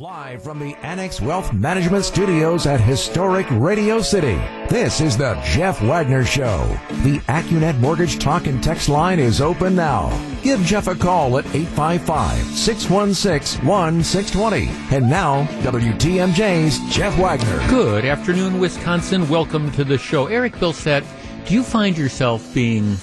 Live from the Annex Wealth Management Studios at historic Radio City, this is the Jeff Wagner Show. The Accunet Mortgage Talk and Text line is open now. Give Jeff a call at 855-616-1620. And now, WTMJ's Jeff Wagner. Good afternoon, Wisconsin. Welcome to the show. Eric Bilstead, do you find yourself being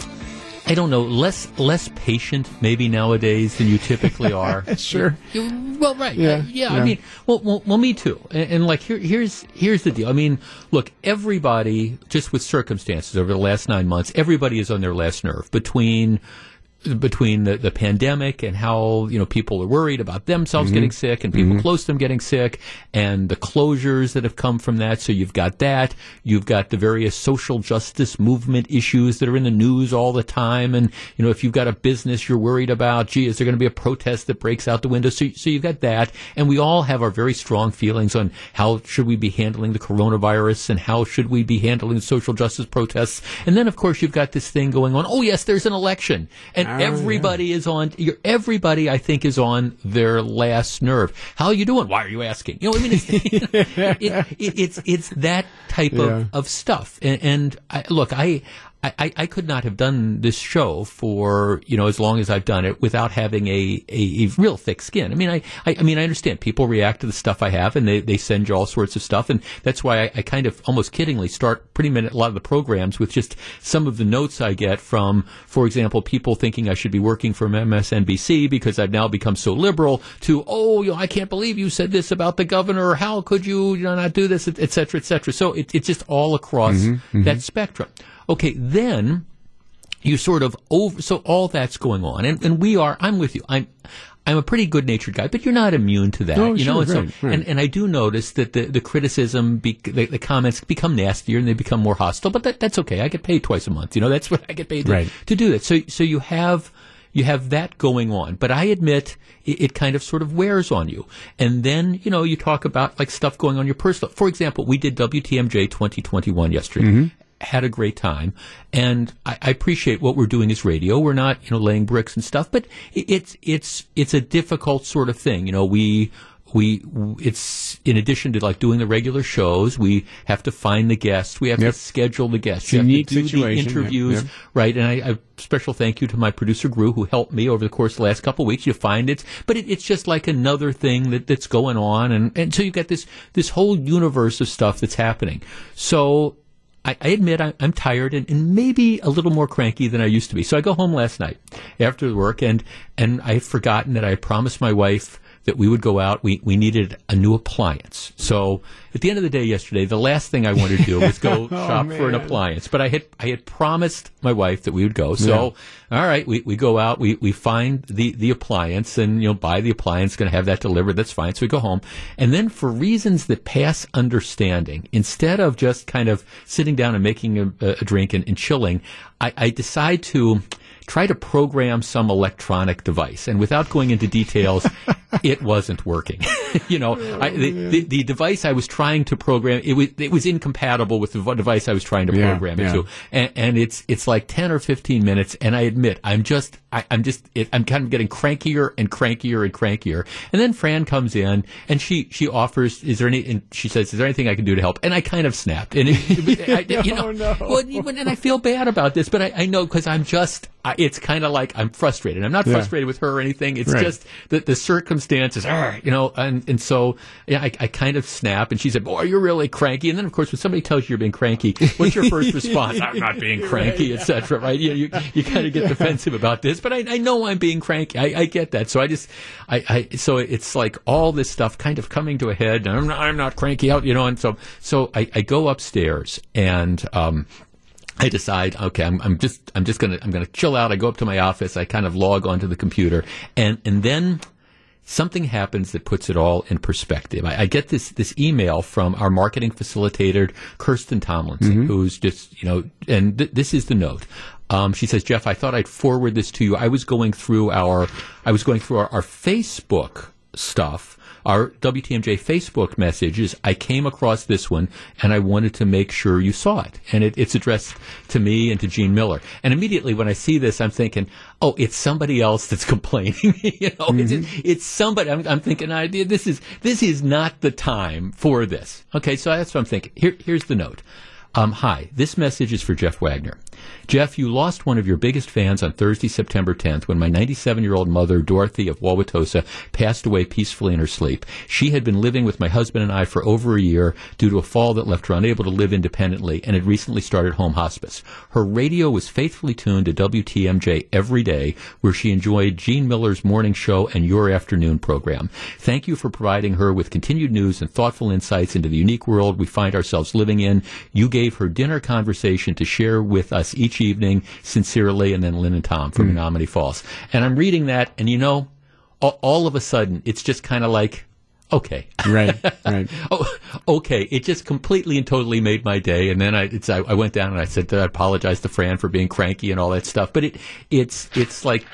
I don't know, less less patient maybe nowadays than you typically are. sure. You, you, well, right. Yeah, yeah, yeah. I mean, well, well, well me too. And, and, like here, here's here's the deal. I mean, look, everybody just with circumstances over the last nine months, everybody is on their last nerve between between the, the pandemic and how you know people are worried about themselves mm-hmm. getting sick and people mm-hmm. close to them getting sick and the closures that have come from that. So you've got that. You've got the various social justice movement issues that are in the news all the time. And you know if you've got a business you're worried about, gee, is there going to be a protest that breaks out the window? So so you've got that. And we all have our very strong feelings on how should we be handling the coronavirus and how should we be handling social justice protests. And then of course you've got this thing going on. Oh yes, there's an election and Oh, everybody yeah. is on. Everybody, I think, is on their last nerve. How are you doing? Why are you asking? You know, I mean, it's it, it, it's it's that type yeah. of, of stuff. And, and I, look, I I, I, could not have done this show for you know as long as I've done it without having a, a, a real thick skin. I mean, I, I, I mean I understand people react to the stuff I have and they, they send you all sorts of stuff, and that's why I, I kind of almost kiddingly start pretty much a lot of the programs with just some of the notes I get from, for example, people thinking I should be working for MSNBC because I've now become so liberal. To oh, you know, I can't believe you said this about the governor. How could you, you know, not do this, et cetera, et cetera. So it, it's just all across mm-hmm, mm-hmm. that spectrum. Okay, then you sort of over, so all that's going on, and, and we are. I'm with you. I'm. I'm a pretty good natured guy, but you're not immune to that, oh, you sure, know. And, so, right, right. and, and I do notice that the, the criticism, be, the, the, comments become nastier and they become more hostile. But that, that's okay. I get paid twice a month. You know, that's what I get paid to, to do that. So, so you have you have that going on. But I admit it, it, kind of sort of wears on you. And then, you know, you talk about like stuff going on your personal. For example, we did WTMJ 2021 yesterday. Mm-hmm had a great time, and I, I, appreciate what we're doing as radio. We're not, you know, laying bricks and stuff, but it's it's it's a difficult sort of thing. You know, we we it's in addition to like doing the regular shows, we have to find the guests, we have yep. to schedule the guests, you have to do the interviews, yep. Yep. right? And I, I special thank you to my producer Gru who helped me over the course of the last couple of weeks. You find it, but it, it's just like another thing that, that's going on, and and so you get this this whole universe of stuff that's happening. So I, I admit I, am tired and, and, maybe a little more cranky than I used to be. So I go home last night after work and, and I had forgotten that I promised my wife that we would go out. We, we needed a new appliance. So at the end of the day yesterday, the last thing I wanted to do was go oh, shop man. for an appliance. But I had I had promised my wife that we would go. So yeah. all right, we, we go out, we, we find the, the appliance and you know buy the appliance, going to have that delivered. That's fine. So we go home, and then for reasons that pass understanding, instead of just kind of sitting down and making a, a drink and, and chilling, I, I decide to try to program some electronic device. And without going into details, it wasn't working. you know, oh, I, the, the, the, device I was trying to program, it was, it was incompatible with the device I was trying to program yeah, it yeah. to. And, and, it's, it's like 10 or 15 minutes. And I admit, I'm just, I, am just, it, I'm kind of getting crankier and crankier and crankier. And then Fran comes in and she, she offers, is there any, and she says, is there anything I can do to help? And I kind of snapped. And, it, I, you know, oh, no. well, and I feel bad about this, but I, I know because I'm just, it's kind of like I'm frustrated. I'm not yeah. frustrated with her or anything. It's right. just that the circumstances, are, you know, and, and so yeah, I, I, kind of snap. And she said, "Boy, you're really cranky." And then, of course, when somebody tells you you're being cranky, what's your first response? I'm not being cranky, right, etc. Right? You, you you kind of get yeah. defensive about this, but I, I know I'm being cranky. I, I, get that. So I just I, I so it's like all this stuff kind of coming to a head. I'm not I'm not cranky out, you know. And so so I, I go upstairs and um I decide, okay, I'm, I'm just, I'm just gonna, I'm gonna chill out. I go up to my office. I kind of log onto the computer, and and then something happens that puts it all in perspective. I, I get this this email from our marketing facilitator, Kirsten Tomlinson, mm-hmm. who's just, you know, and th- this is the note. Um, she says, Jeff, I thought I'd forward this to you. I was going through our, I was going through our, our Facebook stuff our WTMJ Facebook message is I came across this one and I wanted to make sure you saw it. And it, it's addressed to me and to Gene Miller. And immediately when I see this, I'm thinking, oh, it's somebody else that's complaining. you know, mm-hmm. it's, it's, somebody. I'm, I'm thinking, this is this is not the time for this. Okay, so that's what I'm thinking. Here, here's the note. Um, hi, this message is for Jeff Wagner. Jeff, you lost one of your biggest fans on Thursday, September 10th, when my 97 year old mother, Dorothy of Wauwatosa, passed away peacefully in her sleep. She had been living with my husband and I for over a year due to a fall that left her unable to live independently and had recently started home hospice. Her radio was faithfully tuned to WTMJ every day, where she enjoyed Gene Miller's morning show and your afternoon program. Thank you for providing her with continued news and thoughtful insights into the unique world we find ourselves living in. You gave her dinner conversation to share with us each evening, sincerely, and then Lynn and Tom from mm. Menomonee Falls. And I'm reading that, and you know, all, all of a sudden, it's just kind of like, okay, right, right. oh, okay. It just completely and totally made my day. And then I, I, I, went down and I said, I apologize to Fran for being cranky and all that stuff. But it, it's, it's like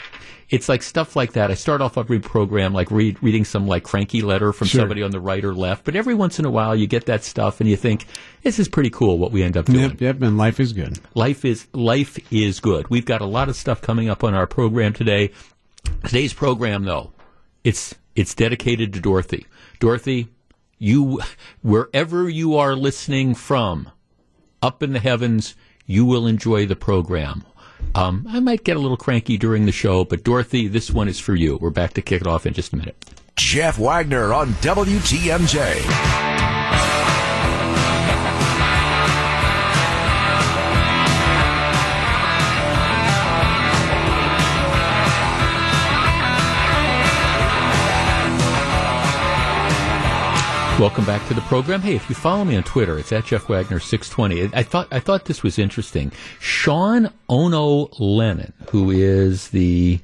it's like stuff like that. I start off every program like read, reading some like cranky letter from sure. somebody on the right or left, but every once in a while you get that stuff and you think this is pretty cool what we end up doing. Yep, yep, and life is good. Life is life is good. We've got a lot of stuff coming up on our program today. Today's program though, it's it's dedicated to Dorothy. Dorothy, you wherever you are listening from, up in the heavens, you will enjoy the program. Um, I might get a little cranky during the show, but Dorothy, this one is for you. We're back to kick it off in just a minute. Jeff Wagner on WTMJ. Welcome back to the program. Hey, if you follow me on Twitter, it's at Jeff Wagner six twenty. I thought I thought this was interesting. Sean Ono Lennon, who is the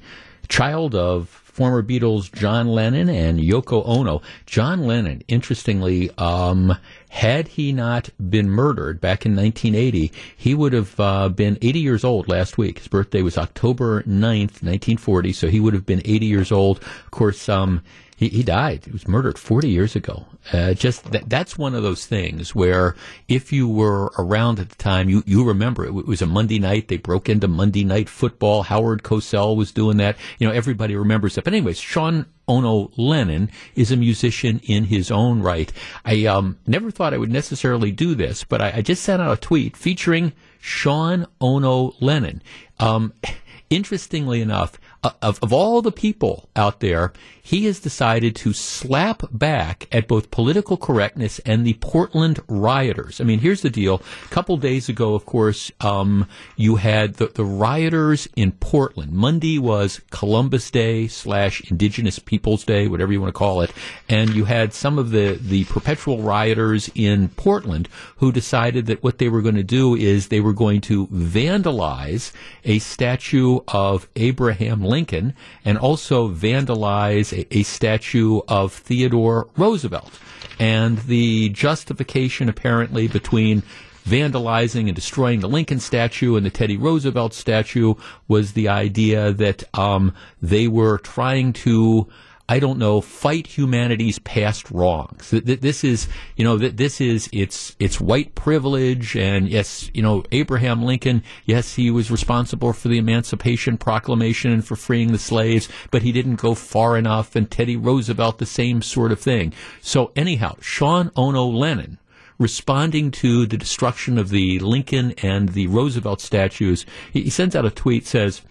child of former Beatles John Lennon and Yoko Ono. John Lennon, interestingly, um, had he not been murdered back in 1980, he would have uh, been 80 years old last week. His birthday was October 9th, 1940, so he would have been 80 years old. Of course, um, he, he died. He was murdered 40 years ago. Uh, just that, that's one of those things where if you were around at the time, you, you remember it. it was a Monday night. They broke into Monday night football. Howard Cosell was doing that. You know, everybody remembers that. But anyways, Sean Ono Lennon is a musician in his own right. I um, never thought I would necessarily do this, but I, I just sent out a tweet featuring Sean Ono Lennon. Um, interestingly enough, of, of all the people out there, he has decided to slap back at both political correctness and the Portland rioters. I mean, here's the deal. A couple days ago, of course, um, you had the, the rioters in Portland. Monday was Columbus Day slash Indigenous Peoples Day, whatever you want to call it. And you had some of the, the perpetual rioters in Portland who decided that what they were going to do is they were going to vandalize a statue of Abraham Lincoln and also vandalize a, statue of Theodore Roosevelt. And the justification apparently between vandalizing and destroying the Lincoln statue and the Teddy Roosevelt statue was the idea that um, they were trying to I don't know, fight humanity's past wrongs. This is, you know, this is it's it's white privilege, and yes, you know, Abraham Lincoln, yes, he was responsible for the Emancipation Proclamation and for freeing the slaves, but he didn't go far enough. And Teddy Roosevelt, the same sort of thing. So anyhow, Sean Ono Lennon responding to the destruction of the Lincoln and the Roosevelt statues, he sends out a tweet says,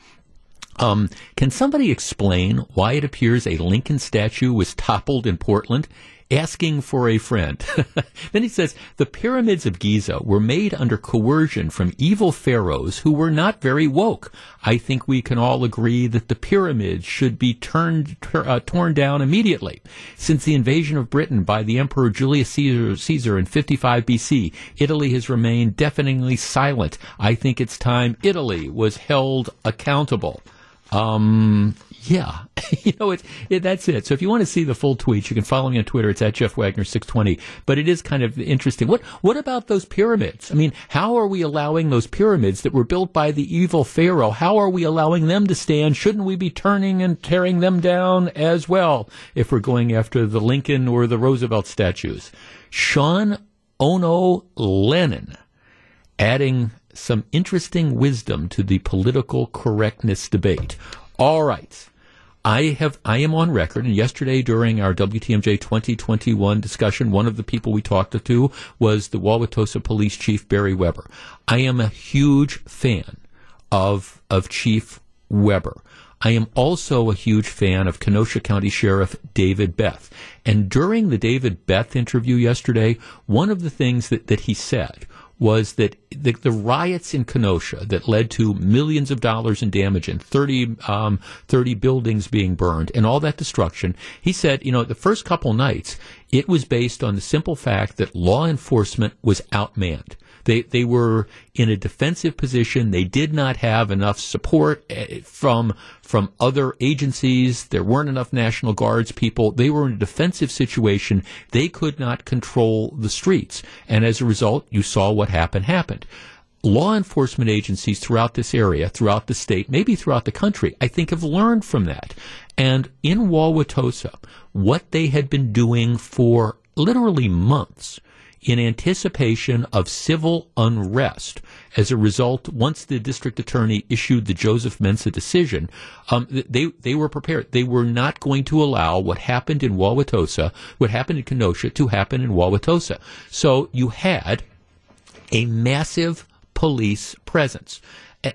um, can somebody explain why it appears a Lincoln statue was toppled in Portland? Asking for a friend. then he says the pyramids of Giza were made under coercion from evil pharaohs who were not very woke. I think we can all agree that the pyramids should be turned uh, torn down immediately. Since the invasion of Britain by the Emperor Julius Caesar, Caesar in 55 BC, Italy has remained deafeningly silent. I think it's time Italy was held accountable. Um, yeah, you know, it's, it, that's it. So if you want to see the full tweets, you can follow me on Twitter. It's at Jeff Wagner 620. But it is kind of interesting. What, what about those pyramids? I mean, how are we allowing those pyramids that were built by the evil Pharaoh? How are we allowing them to stand? Shouldn't we be turning and tearing them down as well if we're going after the Lincoln or the Roosevelt statues? Sean Ono Lennon adding some interesting wisdom to the political correctness debate. All right. I have I am on record, and yesterday during our WTMJ 2021 discussion, one of the people we talked to was the Wauwatosa Police Chief Barry Weber. I am a huge fan of of Chief Weber. I am also a huge fan of Kenosha County Sheriff David Beth. And during the David Beth interview yesterday, one of the things that, that he said was that the, the, riots in Kenosha that led to millions of dollars in damage and 30, um, 30 buildings being burned and all that destruction, he said, you know, the first couple nights, it was based on the simple fact that law enforcement was outmanned. They they were in a defensive position. They did not have enough support eh, from from other agencies. There weren't enough National Guards people. They were in a defensive situation. They could not control the streets, and as a result, you saw what happened happened law enforcement agencies throughout this area, throughout the state, maybe throughout the country, I think have learned from that. And in Wauwatosa, what they had been doing for literally months in anticipation of civil unrest as a result, once the district attorney issued the Joseph Mensah decision, um, they they were prepared. They were not going to allow what happened in Wauwatosa, what happened in Kenosha, to happen in Wauwatosa. So you had a massive police presence.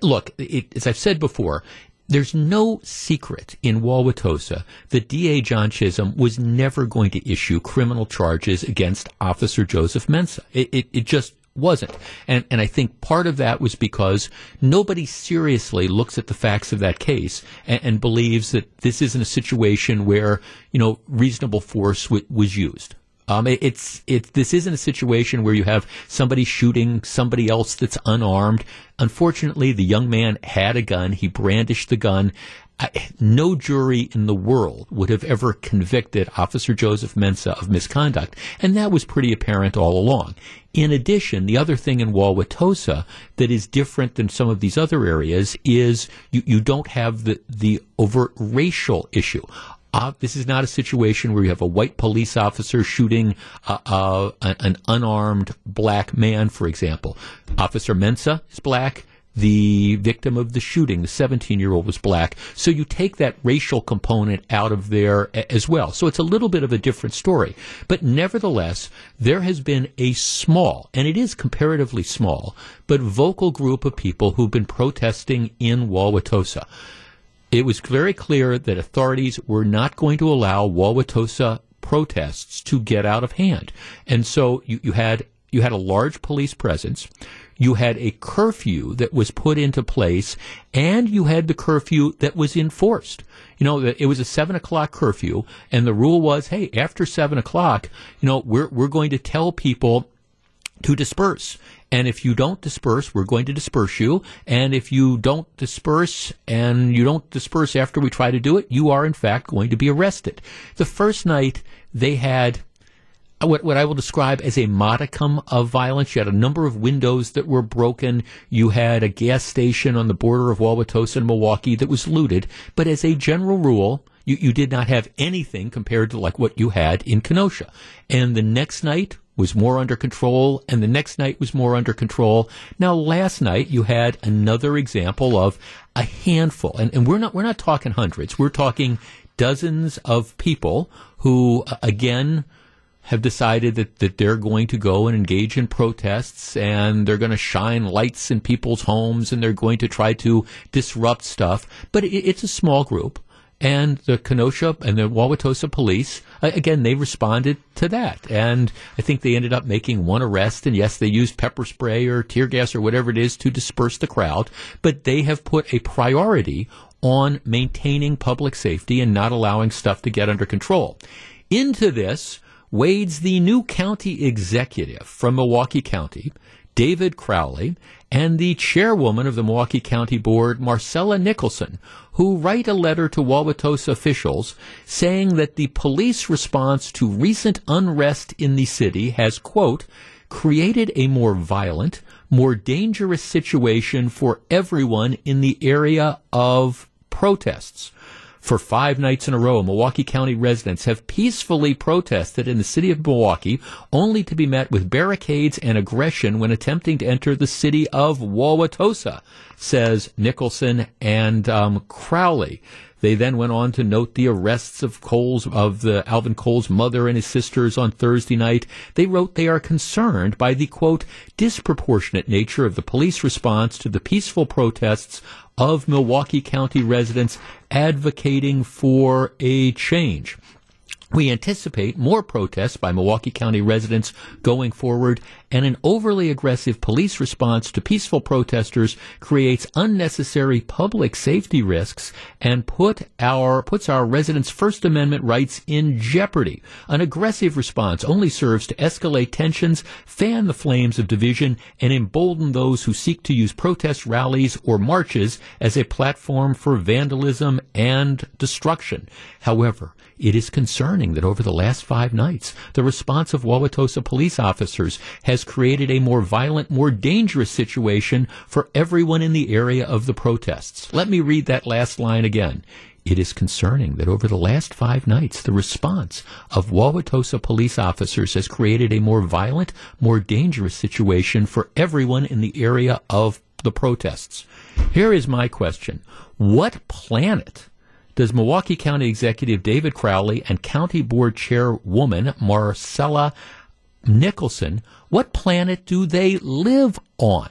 Look, it, as I've said before, there's no secret in Wauwatosa that DA John Chisholm was never going to issue criminal charges against Officer Joseph Mensah. It, it, it just wasn't. And, and I think part of that was because nobody seriously looks at the facts of that case and, and believes that this isn't a situation where, you know, reasonable force w- was used. Um, it, it's it. This isn't a situation where you have somebody shooting somebody else that's unarmed. Unfortunately, the young man had a gun. He brandished the gun. I, no jury in the world would have ever convicted Officer Joseph Mensah of misconduct, and that was pretty apparent all along. In addition, the other thing in Wauwatosa that is different than some of these other areas is you, you don't have the, the overt racial issue. Uh, this is not a situation where you have a white police officer shooting uh, uh, an unarmed black man, for example. Officer Mensah is black. The victim of the shooting, the 17 year old, was black. So you take that racial component out of there as well. So it's a little bit of a different story. But nevertheless, there has been a small, and it is comparatively small, but vocal group of people who've been protesting in Wauwatosa it was very clear that authorities were not going to allow Wauwatosa protests to get out of hand. And so you, you had you had a large police presence, you had a curfew that was put into place, and you had the curfew that was enforced. You know, it was a seven o'clock curfew, and the rule was, hey, after seven o'clock, you know, we're we're going to tell people to disperse. And if you don't disperse, we're going to disperse you. And if you don't disperse and you don't disperse after we try to do it, you are in fact going to be arrested. The first night they had what, what I will describe as a modicum of violence. You had a number of windows that were broken. You had a gas station on the border of Wauwatosa and Milwaukee that was looted. But as a general rule, you, you did not have anything compared to like what you had in Kenosha. And the next night, was more under control, and the next night was more under control. Now, last night you had another example of a handful, and, and we're not we're not talking hundreds. We're talking dozens of people who, uh, again, have decided that, that they're going to go and engage in protests and they're going to shine lights in people's homes and they're going to try to disrupt stuff. But it, it's a small group and the Kenosha and the Wauwatosa police, uh, again, they responded to that. And I think they ended up making one arrest. And yes, they used pepper spray or tear gas or whatever it is to disperse the crowd. But they have put a priority on maintaining public safety and not allowing stuff to get under control. Into this wades the new county executive from Milwaukee County, David Crowley, and the chairwoman of the Milwaukee County Board, Marcelia Nicholson, who write a letter to Wauwatosa officials saying that the police response to recent unrest in the city has, quote, created a more violent, more dangerous situation for everyone in the area of protests. For five nights in a row, Milwaukee County residents have peacefully protested in the city of Milwaukee, only to be met with barricades and aggression when attempting to enter the city of Wauwatosa, says Nicholson and um, Crowley. They then went on to note the arrests of Cole's of the Alvin Cole's mother and his sisters on Thursday night. They wrote they are concerned by the quote disproportionate nature of the police response to the peaceful protests of Milwaukee County residents advocating for a change. We anticipate more protests by Milwaukee County residents going forward, and an overly aggressive police response to peaceful protesters creates unnecessary public safety risks and put our puts our residents' First Amendment rights in jeopardy. An aggressive response only serves to escalate tensions, fan the flames of division, and embolden those who seek to use protest rallies or marches as a platform for vandalism and destruction. However, it is concerning that over the last five nights, the response of Wauwatosa police officers has created a more violent, more dangerous situation for everyone in the area of the protests. Let me read that last line again. It is concerning that over the last five nights, the response of Wauwatosa police officers has created a more violent, more dangerous situation for everyone in the area of the protests. Here is my question. What planet does Milwaukee County Executive David Crowley and County Board Chairwoman Marcelia Nicholson, what planet do they live on?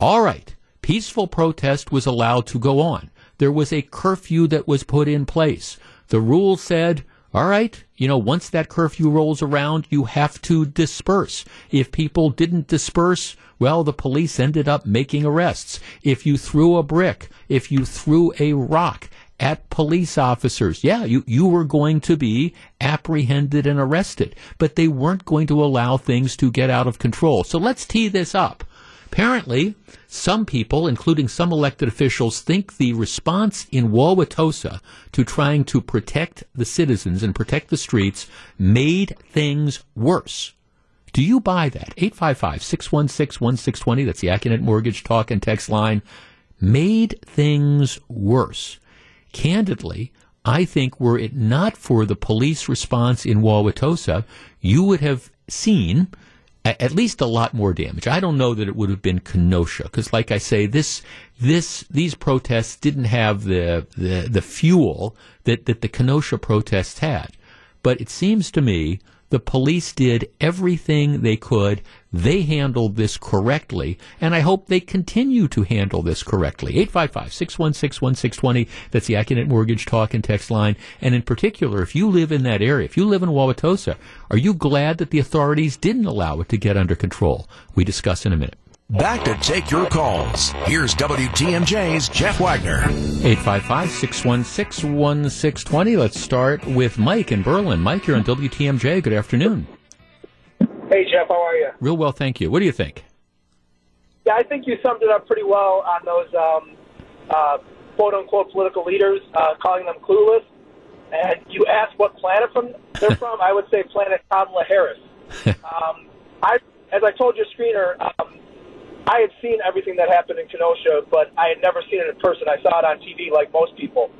All right, peaceful protest was allowed to go on. There was a curfew that was put in place. The rule said, all right, you know, once that curfew rolls around, you have to disperse. If people didn't disperse, well, the police ended up making arrests. If you threw a brick, if you threw a rock, at police officers. Yeah, you, you were going to be apprehended and arrested, but they weren't going to allow things to get out of control. So let's tee this up. Apparently, some people, including some elected officials, think the response in Wauwatosa to trying to protect the citizens and protect the streets made things worse. Do you buy that? 855 616 1620. That's the Accunet Mortgage Talk and Text line. Made things worse candidly, I think were it not for the police response in Wauwatosa, you would have seen at least a lot more damage. I don't know that it would have been Kenosha because, like I say, this this these protests didn't have the the, the fuel that, that the Kenosha protests had. But it seems to me the police did everything they could. They handled this correctly, and I hope they continue to handle this correctly. 855 616 1620. That's the Accunet Mortgage Talk and Text line. And in particular, if you live in that area, if you live in Wauwatosa, are you glad that the authorities didn't allow it to get under control? We discuss in a minute. Back to take your calls. Here's WTMJ's Jeff Wagner. 855 616 1620. Let's start with Mike in Berlin. Mike, you're on WTMJ. Good afternoon. Hey, Jeff, how are you? Real well, thank you. What do you think? Yeah, I think you summed it up pretty well on those um, uh, quote unquote political leaders, uh, calling them clueless. And you asked what planet from they're from. I would say planet Kamala Harris. um, I, as I told your screener, um, I had seen everything that happened in Kenosha, but I had never seen it in person. I saw it on TV like most people.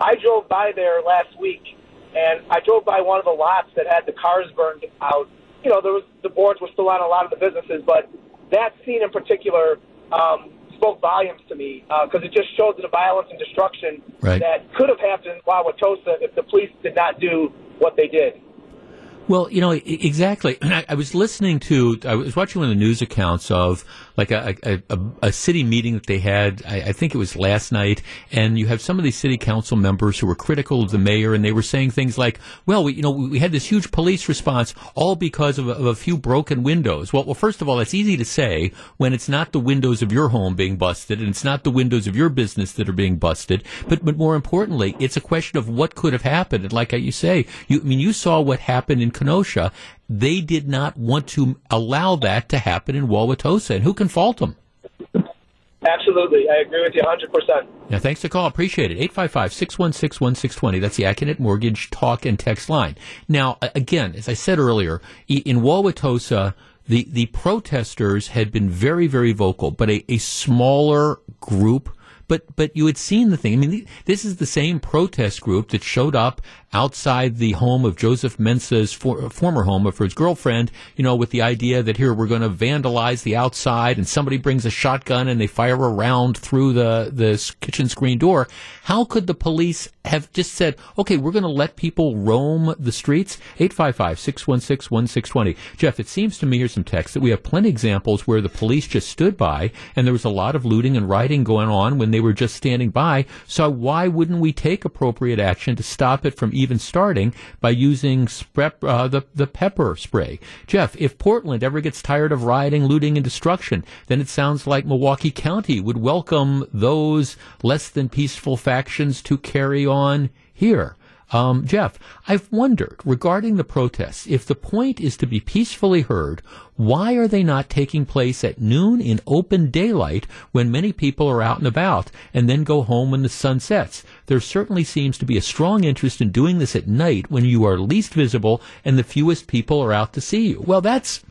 I drove by there last week, and I drove by one of the lots that had the cars burned out. You know, there was the boards were still on a lot of the businesses, but that scene in particular um, spoke volumes to me because uh, it just showed the violence and destruction right. that could have happened in Wauwatosa if the police did not do what they did. Well, you know, exactly. I, I, was listening to, I was watching one of the news accounts of like a, a, a, a city meeting that they had, I, I, think it was last night, and you have some of these city council members who were critical of the mayor, and they were saying things like, well, we, you know, we had this huge police response all because of a, of a few broken windows. Well, well, first of all, that's easy to say when it's not the windows of your home being busted, and it's not the windows of your business that are being busted, but, but more importantly, it's a question of what could have happened. And like you say, you, I mean, you saw what happened in Kenosha. They did not want to allow that to happen in Wauwatosa, and who can fault them? Absolutely. I agree with you 100%. Yeah, thanks for the call. Appreciate it. 855-616-1620. That's the Accunet Mortgage talk and text line. Now, again, as I said earlier, in Wauwatosa, the, the protesters had been very, very vocal, but a, a smaller group but but you had seen the thing. I mean, this is the same protest group that showed up outside the home of Joseph Mensah's for, uh, former home of his girlfriend, you know, with the idea that here we're going to vandalize the outside and somebody brings a shotgun and they fire a round through the, the kitchen screen door. How could the police have just said, okay, we're going to let people roam the streets? 855-616-1620. Jeff, it seems to me, here's some text, that we have plenty of examples where the police just stood by and there was a lot of looting and rioting going on when they were just standing by. So why wouldn't we take appropriate action to stop it from even starting by using uh, the, the pepper spray. Jeff, if Portland ever gets tired of rioting, looting, and destruction, then it sounds like Milwaukee County would welcome those less than peaceful factions to carry on here. Um, Jeff, I've wondered regarding the protests, if the point is to be peacefully heard, why are they not taking place at noon in open daylight when many people are out and about and then go home when the sun sets? There certainly seems to be a strong interest in doing this at night when you are least visible and the fewest people are out to see you. Well, that's,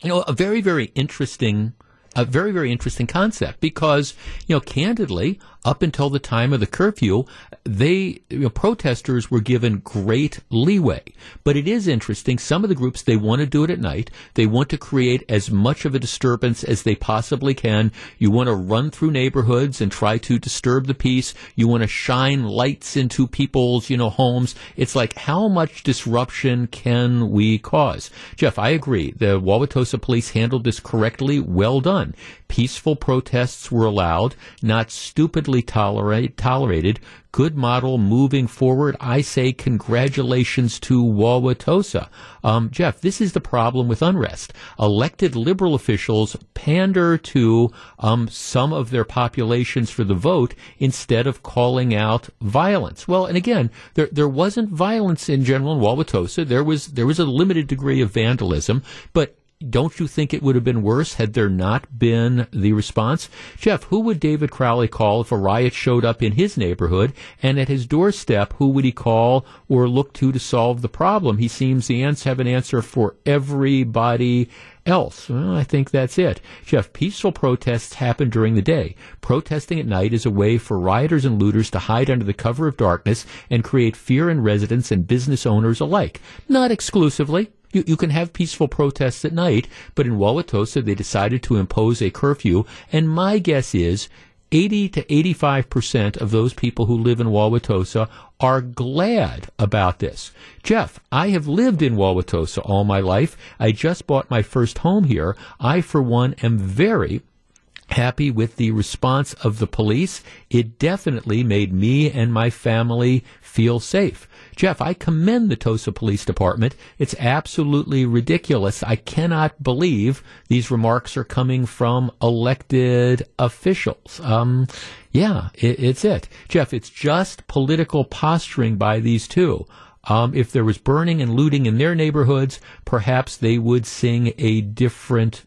you know, a very, very interesting a very, very interesting concept because, you know, candidly, up until the time of the curfew, they you know, protesters were given great leeway. But it is interesting. Some of the groups they want to do it at night. They want to create as much of a disturbance as they possibly can. You want to run through neighborhoods and try to disturb the peace. You want to shine lights into people's you know homes. It's like how much disruption can we cause? Jeff, I agree. The Wauwatosa police handled this correctly. Well done. Peaceful protests were allowed, not stupidly tolerate, tolerated. Good model moving forward. I say congratulations to Wauwatosa. Um, Jeff, this is the problem with unrest. Elected liberal officials pander to um, some of their populations for the vote instead of calling out violence. Well, and again, there there wasn't violence in general in Wauwatosa. There was there was a limited degree of vandalism, but don't you think it would have been worse had there not been the response? Jeff, who would David Crowley call if a riot showed up in his neighborhood and at his doorstep, who would he call or look to to solve the problem? He seems the ants have an answer for everybody else. Well, I think that's it. Jeff, peaceful protests happen during the day. Protesting at night is a way for rioters and looters to hide under the cover of darkness and create fear in residents and business owners alike. Not exclusively. You, you can have peaceful protests at night, but in Wauwatosa they decided to impose a curfew, and my guess is 80 to 85 percent of those people who live in Wauwatosa are glad about this. Jeff, I have lived in Wauwatosa all my life. I just bought my first home here. I, for one, am very happy with the response of the police. It definitely made me and my family feel safe. Jeff, I commend the Tosa Police Department. It's absolutely ridiculous. I cannot believe these remarks are coming from elected officials. Um, yeah, it, it's it. Jeff, it's just political posturing by these two. Um, if there was burning and looting in their neighborhoods, perhaps they would sing a different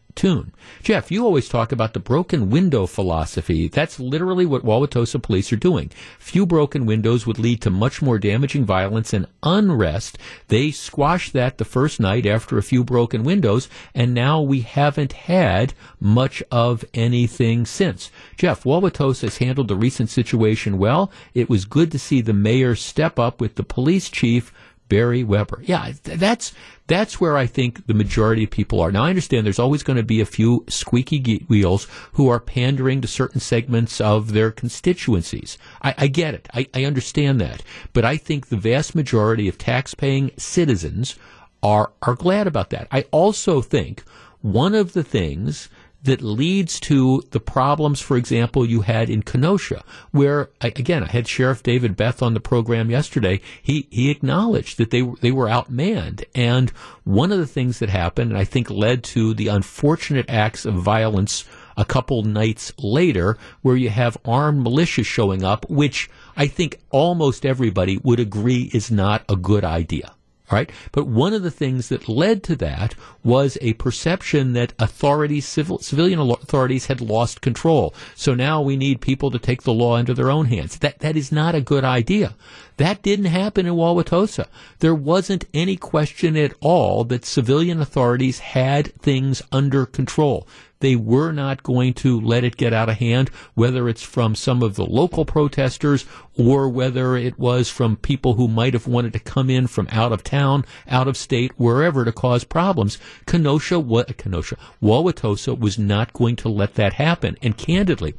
Jeff, you always talk about the broken window philosophy. That's literally what Wauwatosa police are doing. Few broken windows would lead to much more damaging violence and unrest. They squashed that the first night after a few broken windows, and now we haven't had much of anything since. Jeff, Wauwatosa has handled the recent situation well. It was good to see the mayor step up with the police chief Barry Weber. Yeah, that's that's where I think the majority of people are. Now, I understand there's always going to be a few squeaky wheels who are pandering to certain segments of their constituencies. I, I get it. I, I understand that. But I think the vast majority of tax-paying citizens are are glad about that. I also think one of the things that leads to the problems, for example, you had in Kenosha, where again I had Sheriff David Beth on the program yesterday. He he acknowledged that they they were outmanned, and one of the things that happened, and I think led to the unfortunate acts of violence a couple nights later, where you have armed militias showing up, which I think almost everybody would agree is not a good idea. All right. But one of the things that led to that was a perception that authorities, civil, civilian authorities had lost control. So now we need people to take the law into their own hands. That, that is not a good idea. That didn't happen in Wauwatosa. There wasn't any question at all that civilian authorities had things under control. They were not going to let it get out of hand, whether it's from some of the local protesters or whether it was from people who might have wanted to come in from out of town, out of state, wherever to cause problems. Kenosha, what, Kenosha, Wauwatosa was not going to let that happen. And candidly,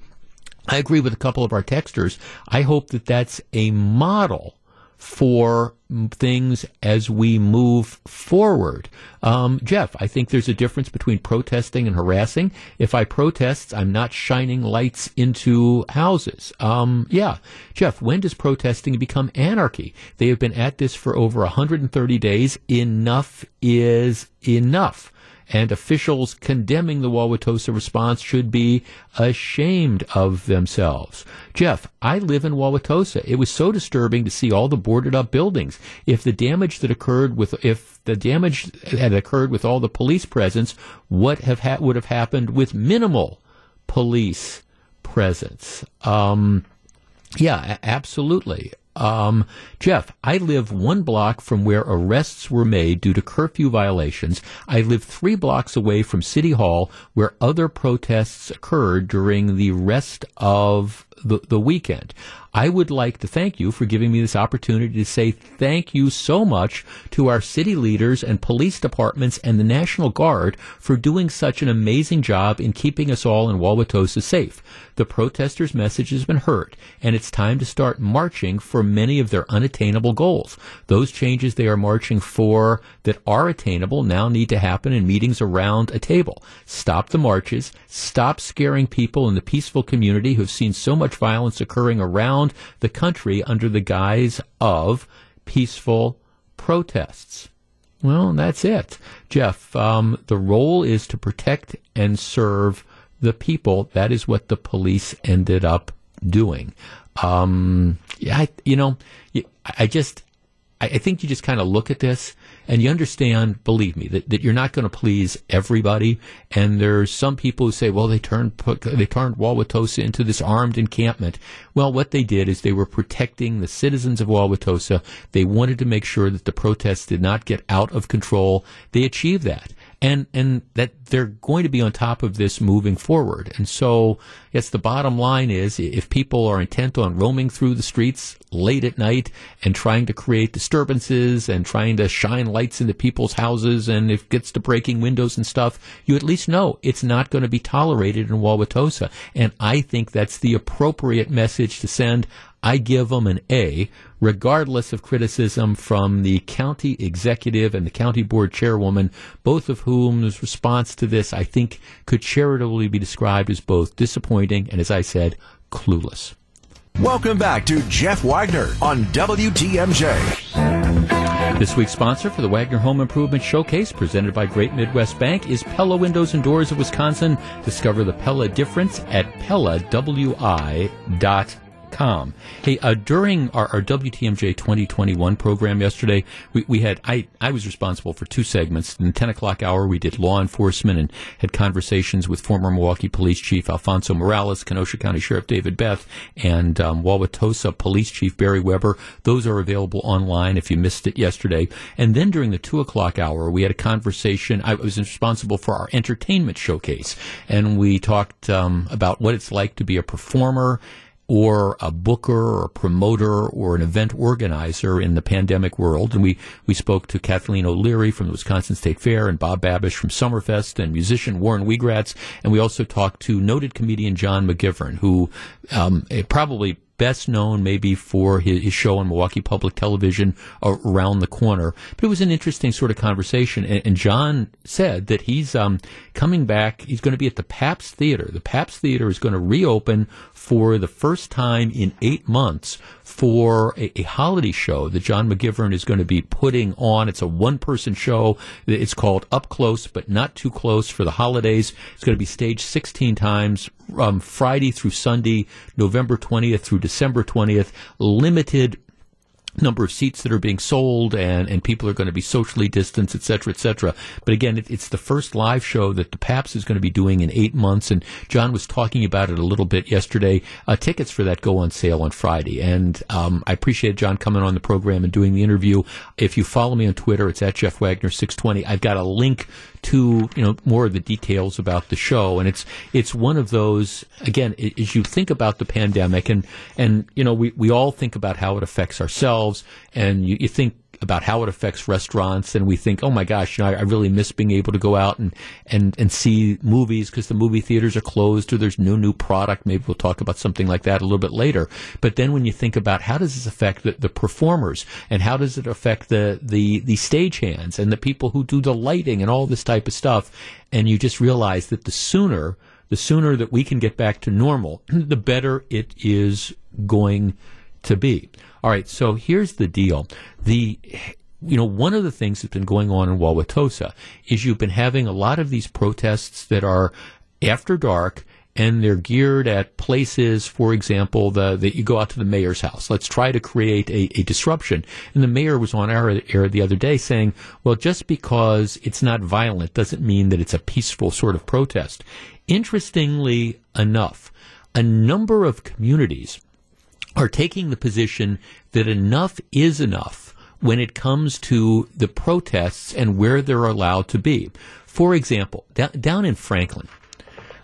I agree with a couple of our texters. I hope that that's a model for things as we move forward. Um, Jeff, I think there's a difference between protesting and harassing. If I protest, I'm not shining lights into houses. Um, yeah. Jeff, when does protesting become anarchy? They have been at this for over 130 days. Enough is enough and officials condemning the Wauwatosa response should be ashamed of themselves. Jeff, I live in Wauwatosa. It was so disturbing to see all the boarded up buildings. If the damage that occurred with, if the damage had occurred with all the police presence, what have ha- would have happened with minimal police presence? Um, yeah, absolutely. Um, Jeff, I live one block from where arrests were made due to curfew violations. I live three blocks away from City Hall where other protests occurred during the rest of the, the weekend. I would like to thank you for giving me this opportunity to say thank you so much to our city leaders and police departments and the National Guard for doing such an amazing job in keeping us all in Wauwatosa safe. The protesters' message has been heard, and it's time to start marching for many of their unattainable goals. Those changes they are marching for that are attainable now need to happen in meetings around a table. Stop the marches, stop scaring people in the peaceful community who've seen so much violence occurring around the country under the guise of peaceful protests. Well, that's it. Jeff, um, the role is to protect and serve the people. That is what the police ended up doing. Um, yeah, I, you know, I just, I, I think you just kind of look at this and you understand, believe me, that, that you're not going to please everybody. And there's some people who say, well, they turned they turned Wauwatosa into this armed encampment. Well, what they did is they were protecting the citizens of Wauwatosa. They wanted to make sure that the protests did not get out of control. They achieved that and and that they're going to be on top of this moving forward. And so, yes, the bottom line is if people are intent on roaming through the streets late at night and trying to create disturbances and trying to shine lights into people's houses and if it gets to breaking windows and stuff, you at least know it's not going to be tolerated in Wauwatosa. And I think that's the appropriate message to send. I give them an A, regardless of criticism from the county executive and the county board chairwoman, both of whom's response to this, I think, could charitably be described as both disappointing and, as I said, clueless. Welcome back to Jeff Wagner on WTMJ. This week's sponsor for the Wagner Home Improvement Showcase, presented by Great Midwest Bank, is Pella Windows and Doors of Wisconsin. Discover the Pella difference at PellaWI.com Hey, uh, during our, our, WTMJ 2021 program yesterday, we, we had I I was responsible for two segments. In the 10 o'clock hour, we did law enforcement and had conversations with former Milwaukee Police Chief Alfonso Morales, Kenosha County Sheriff David Beth, and um, Wauwatosa Police Chief Barry Weber. Those are available online if you missed it yesterday. And then during the two o'clock hour, we had a conversation. I was responsible for our entertainment showcase, and we talked um, about what it's like to be a performer or a booker or a promoter or an event organizer in the pandemic world. And we, we spoke to Kathleen O'Leary from the Wisconsin State Fair and Bob Babisch from Summerfest and musician Warren Wiegratz. And we also talked to noted comedian John McGivern, who um, probably best known maybe for his, his, show on Milwaukee Public Television around the corner. But it was an interesting sort of conversation. And, and John said that he's um, coming back. He's going to be at the Pabst Theater. The Pabst Theater is going to reopen for the first time in eight months for a, a, holiday show that John McGivern is going to be putting on. It's a one person show. It's called Up Close, but not too close for the holidays. It's going to be staged 16 times, um, Friday through Sunday, November 20th through December 20th. Limited number of seats that are being sold and, and people are going to be socially distanced, et cetera, et cetera. But again, it, it's the first live show that the Pabst is going to be doing in eight months. And John was talking about it a little bit yesterday. Uh, tickets for that go on sale on Friday. And um, I appreciate John coming on the program and doing the interview. If you follow me on Twitter, it's at Jeff Wagner 620. I've got a link to you know more of the details about the show. And it's it's one of those again as you think about the pandemic and and you know we, we all think about how it affects ourselves and you, you think about how it affects restaurants, and we think, oh my gosh, you know, I, I really miss being able to go out and and and see movies because the movie theaters are closed or there's no new product. Maybe we'll talk about something like that a little bit later. But then when you think about how does this affect the, the performers and how does it affect the the the stagehands and the people who do the lighting and all this type of stuff, and you just realize that the sooner the sooner that we can get back to normal, the better it is going to be. All right, so here's the deal. The you know, one of the things that's been going on in Wauwatosa is you've been having a lot of these protests that are after dark and they're geared at places, for example, the, that you go out to the mayor's house. Let's try to create a, a disruption. And the mayor was on air, air the other day saying, well, just because it's not violent doesn't mean that it's a peaceful sort of protest. Interestingly enough, a number of communities are taking the position that enough is enough when it comes to the protests and where they're allowed to be. For example, down in Franklin,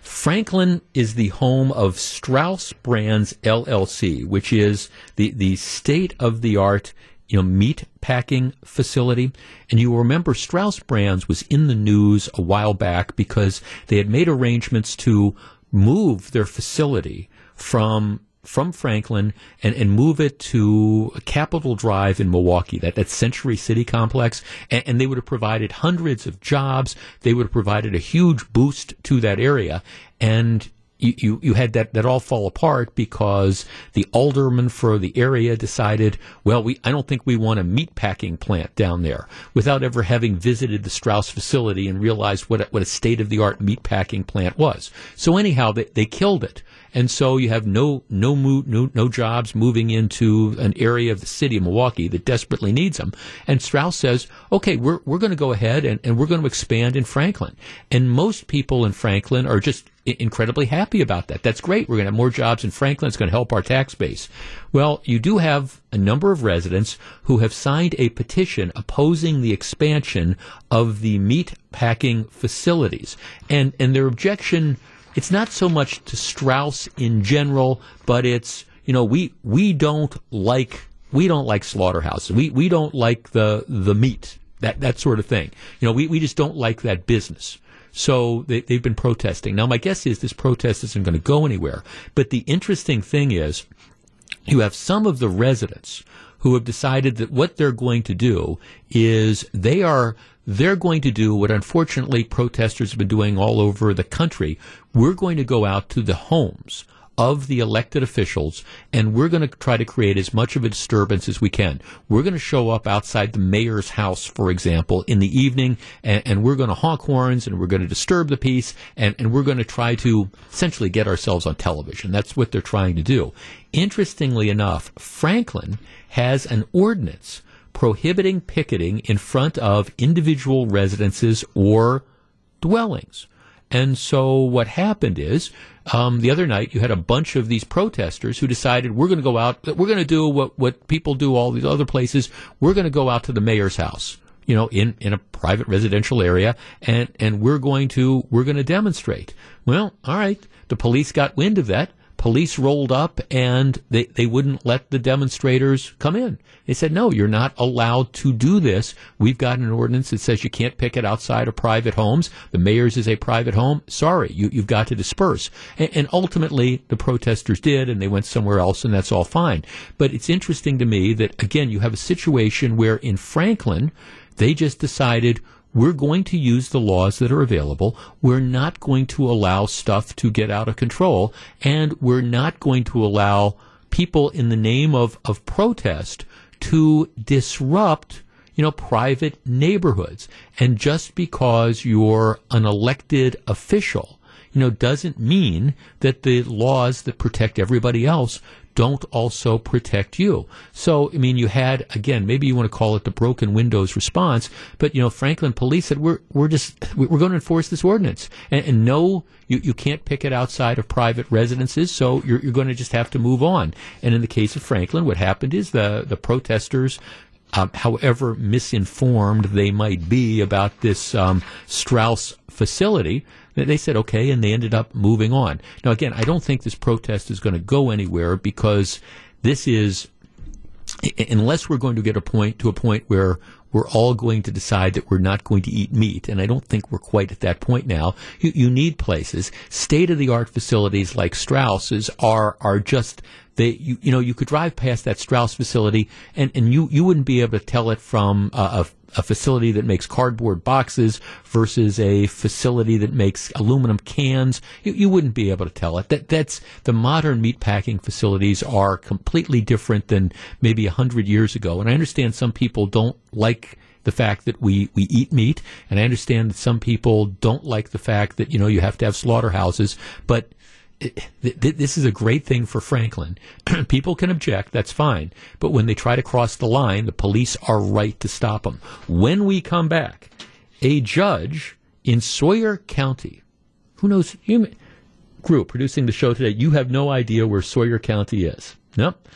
Franklin is the home of Strauss Brands LLC, which is the, the state of the art you know, meat packing facility. And you remember Strauss Brands was in the news a while back because they had made arrangements to move their facility from from Franklin and, and move it to Capitol Drive in Milwaukee, that, that Century City complex. And, and, they would have provided hundreds of jobs. They would have provided a huge boost to that area. And you, you, you had that, that all fall apart because the alderman for the area decided, well, we, I don't think we want a meat packing plant down there without ever having visited the Strauss facility and realized what a, what a state of the art meat packing plant was. So anyhow, they, they killed it and so you have no no mo- no no jobs moving into an area of the city of Milwaukee that desperately needs them. And Strauss says, okay, we're we're going to go ahead and, and we're going to expand in Franklin. And most people in Franklin are just incredibly happy about that. That's great. We're going to have more jobs in Franklin. It's going to help our tax base. Well, you do have a number of residents who have signed a petition opposing the expansion of the meat packing facilities. And, and their objection it's not so much to Strauss in general, but it's you know we we don't like we don't like slaughterhouses. We we don't like the the meat that that sort of thing. You know we we just don't like that business. So they, they've been protesting. Now my guess is this protest isn't going to go anywhere. But the interesting thing is, you have some of the residents who have decided that what they're going to do is they are they're going to do what unfortunately protesters have been doing all over the country. We're going to go out to the homes of the elected officials and we're going to try to create as much of a disturbance as we can. We're going to show up outside the mayor's house, for example, in the evening and, and we're going to honk horns and we're going to disturb the peace and, and we're going to try to essentially get ourselves on television. That's what they're trying to do. Interestingly enough, Franklin has an ordinance prohibiting picketing in front of individual residences or dwellings. And so what happened is, um, the other night you had a bunch of these protesters who decided we're going to go out, we're going to do what, what people do all these other places. We're going to go out to the mayor's house, you know, in, in a private residential area and, and we're going to, we're going to demonstrate. Well, all right. The police got wind of that police rolled up and they, they wouldn't let the demonstrators come in. They said, no, you're not allowed to do this. We've got an ordinance that says you can't picket outside of private homes. The mayor's is a private home. Sorry, you, you've got to disperse. And, and ultimately, the protesters did, and they went somewhere else, and that's all fine. But it's interesting to me that, again, you have a situation where in Franklin, they just decided we're going to use the laws that are available. We're not going to allow stuff to get out of control. And we're not going to allow people in the name of, of protest to disrupt you know, private neighborhoods. And just because you're an elected official, you know, doesn't mean that the laws that protect everybody else don't also protect you. So, I mean, you had, again, maybe you want to call it the broken windows response, but, you know, Franklin police said, we're, we're just, we're going to enforce this ordinance. And, and no, you, you can't pick it outside of private residences, so you're, you're going to just have to move on. And in the case of Franklin, what happened is the, the protesters um, however misinformed they might be about this um, Strauss facility, they said okay, and they ended up moving on. Now, again, I don't think this protest is going to go anywhere because this is, unless we're going to get a point to a point where we're all going to decide that we're not going to eat meat, and I don't think we're quite at that point now. You, you need places. State of the art facilities like Strauss's are are just they you, you know you could drive past that Strauss facility and, and you you wouldn't be able to tell it from a, a facility that makes cardboard boxes versus a facility that makes aluminum cans, you, you wouldn't be able to tell it. That that's the modern meatpacking facilities are completely different than maybe a hundred years ago. And I understand some people don't like the fact that we, we eat meat, and I understand that some people don't like the fact that you know you have to have slaughterhouses, but this is a great thing for Franklin. People can object, that's fine. But when they try to cross the line, the police are right to stop them. When we come back, a judge in Sawyer County, who knows, you, group producing the show today, you have no idea where Sawyer County is. Nope.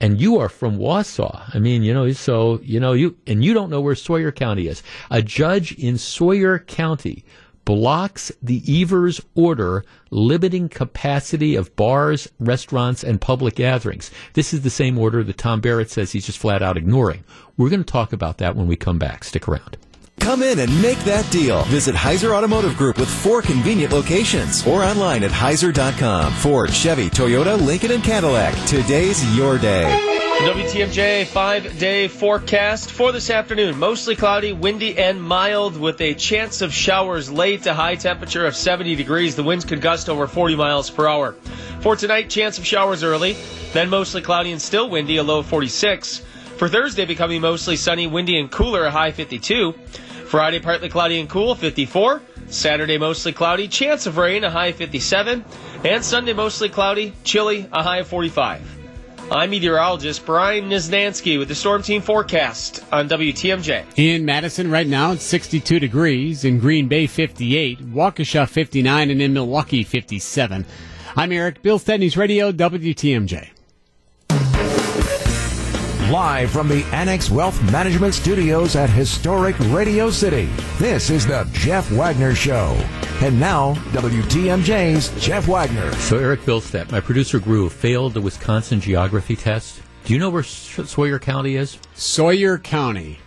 And you are from Wausau. I mean, you know, so, you know, you, and you don't know where Sawyer County is. A judge in Sawyer County blocks the Evers order limiting capacity of bars, restaurants, and public gatherings. This is the same order that Tom Barrett says he's just flat out ignoring. We're going to talk about that when we come back. Stick around. Come in and make that deal. Visit Heiser Automotive Group with four convenient locations or online at Heiser.com. Ford, Chevy, Toyota, Lincoln, and Cadillac. Today's your day. WTMJ five day forecast for this afternoon. Mostly cloudy, windy, and mild with a chance of showers late. A high temperature of 70 degrees. The winds could gust over 40 miles per hour. For tonight, chance of showers early, then mostly cloudy and still windy, a low of 46. For Thursday, becoming mostly sunny, windy, and cooler, a high 52. Friday, partly cloudy and cool, 54. Saturday, mostly cloudy, chance of rain, a high 57. And Sunday, mostly cloudy, chilly, a high of 45. I'm meteorologist Brian Niznansky with the Storm Team forecast on WTMJ. In Madison right now, it's 62 degrees. In Green Bay, 58. Waukesha, 59. And in Milwaukee, 57. I'm Eric, Bilstead Newsradio, WTMJ. Live from the Annex Wealth Management Studios at historic Radio City, this is the Jeff Wagner Show. And now, WTMJ's Jeff Wagner. So, Eric Bilstead, my producer Groove, failed the Wisconsin geography test. Do you know where Sawyer County is? Sawyer County.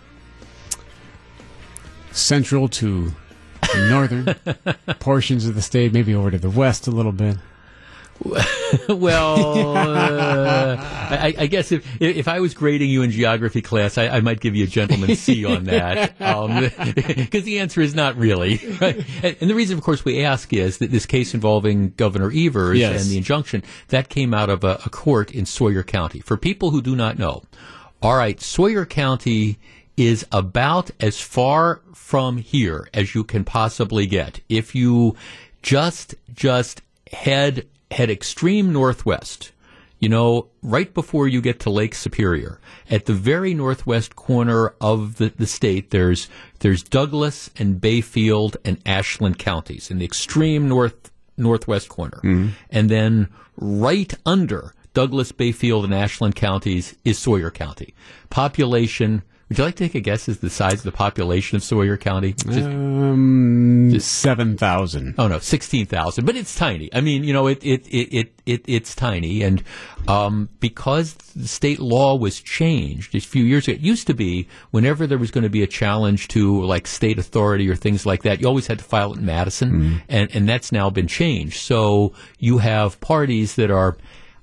Central to northern portions of the state, maybe over to the west a little bit. well, uh, I, I, guess if if I was grading you in geography class, I, I might give you a gentleman's C on that, because um, the answer is not really. Right? And the reason, of course, we ask is that this case involving Governor Evers yes. and the injunction that came out of a, a court in Sawyer County. For people who do not know, all right, Sawyer County is about as far from here as you can possibly get. If you just just head head extreme northwest, you know, right before you get to Lake Superior, at the very northwest corner of the, the state, there's there's Douglas and Bayfield and Ashland counties in the extreme north northwest corner, mm-hmm. and then right under Douglas, Bayfield, and Ashland counties is Sawyer County. Population would you like to take a guess as the size of the population of Sawyer County? Just, um, just seven thousand. Oh no, sixteen thousand. But it's tiny. I mean, you know, it it it it, it it's tiny, and um, because the state law was changed a few years ago, it used to be whenever there was going to be a challenge to like state authority or things like that, you always had to file it in Madison, mm. and and that's now been changed. So you have parties that are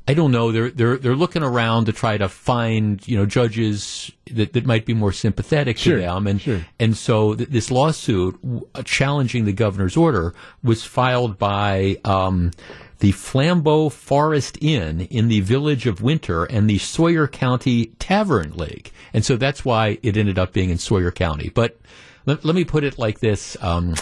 I don't know. They're they're they're looking around to try to find you know judges that, that might be more sympathetic sure, to them, and sure. and so th- this lawsuit uh, challenging the governor's order was filed by. Um, the Flambeau Forest Inn in the village of Winter and the Sawyer County Tavern League. And so that's why it ended up being in Sawyer County. But let, let me put it like this. Um,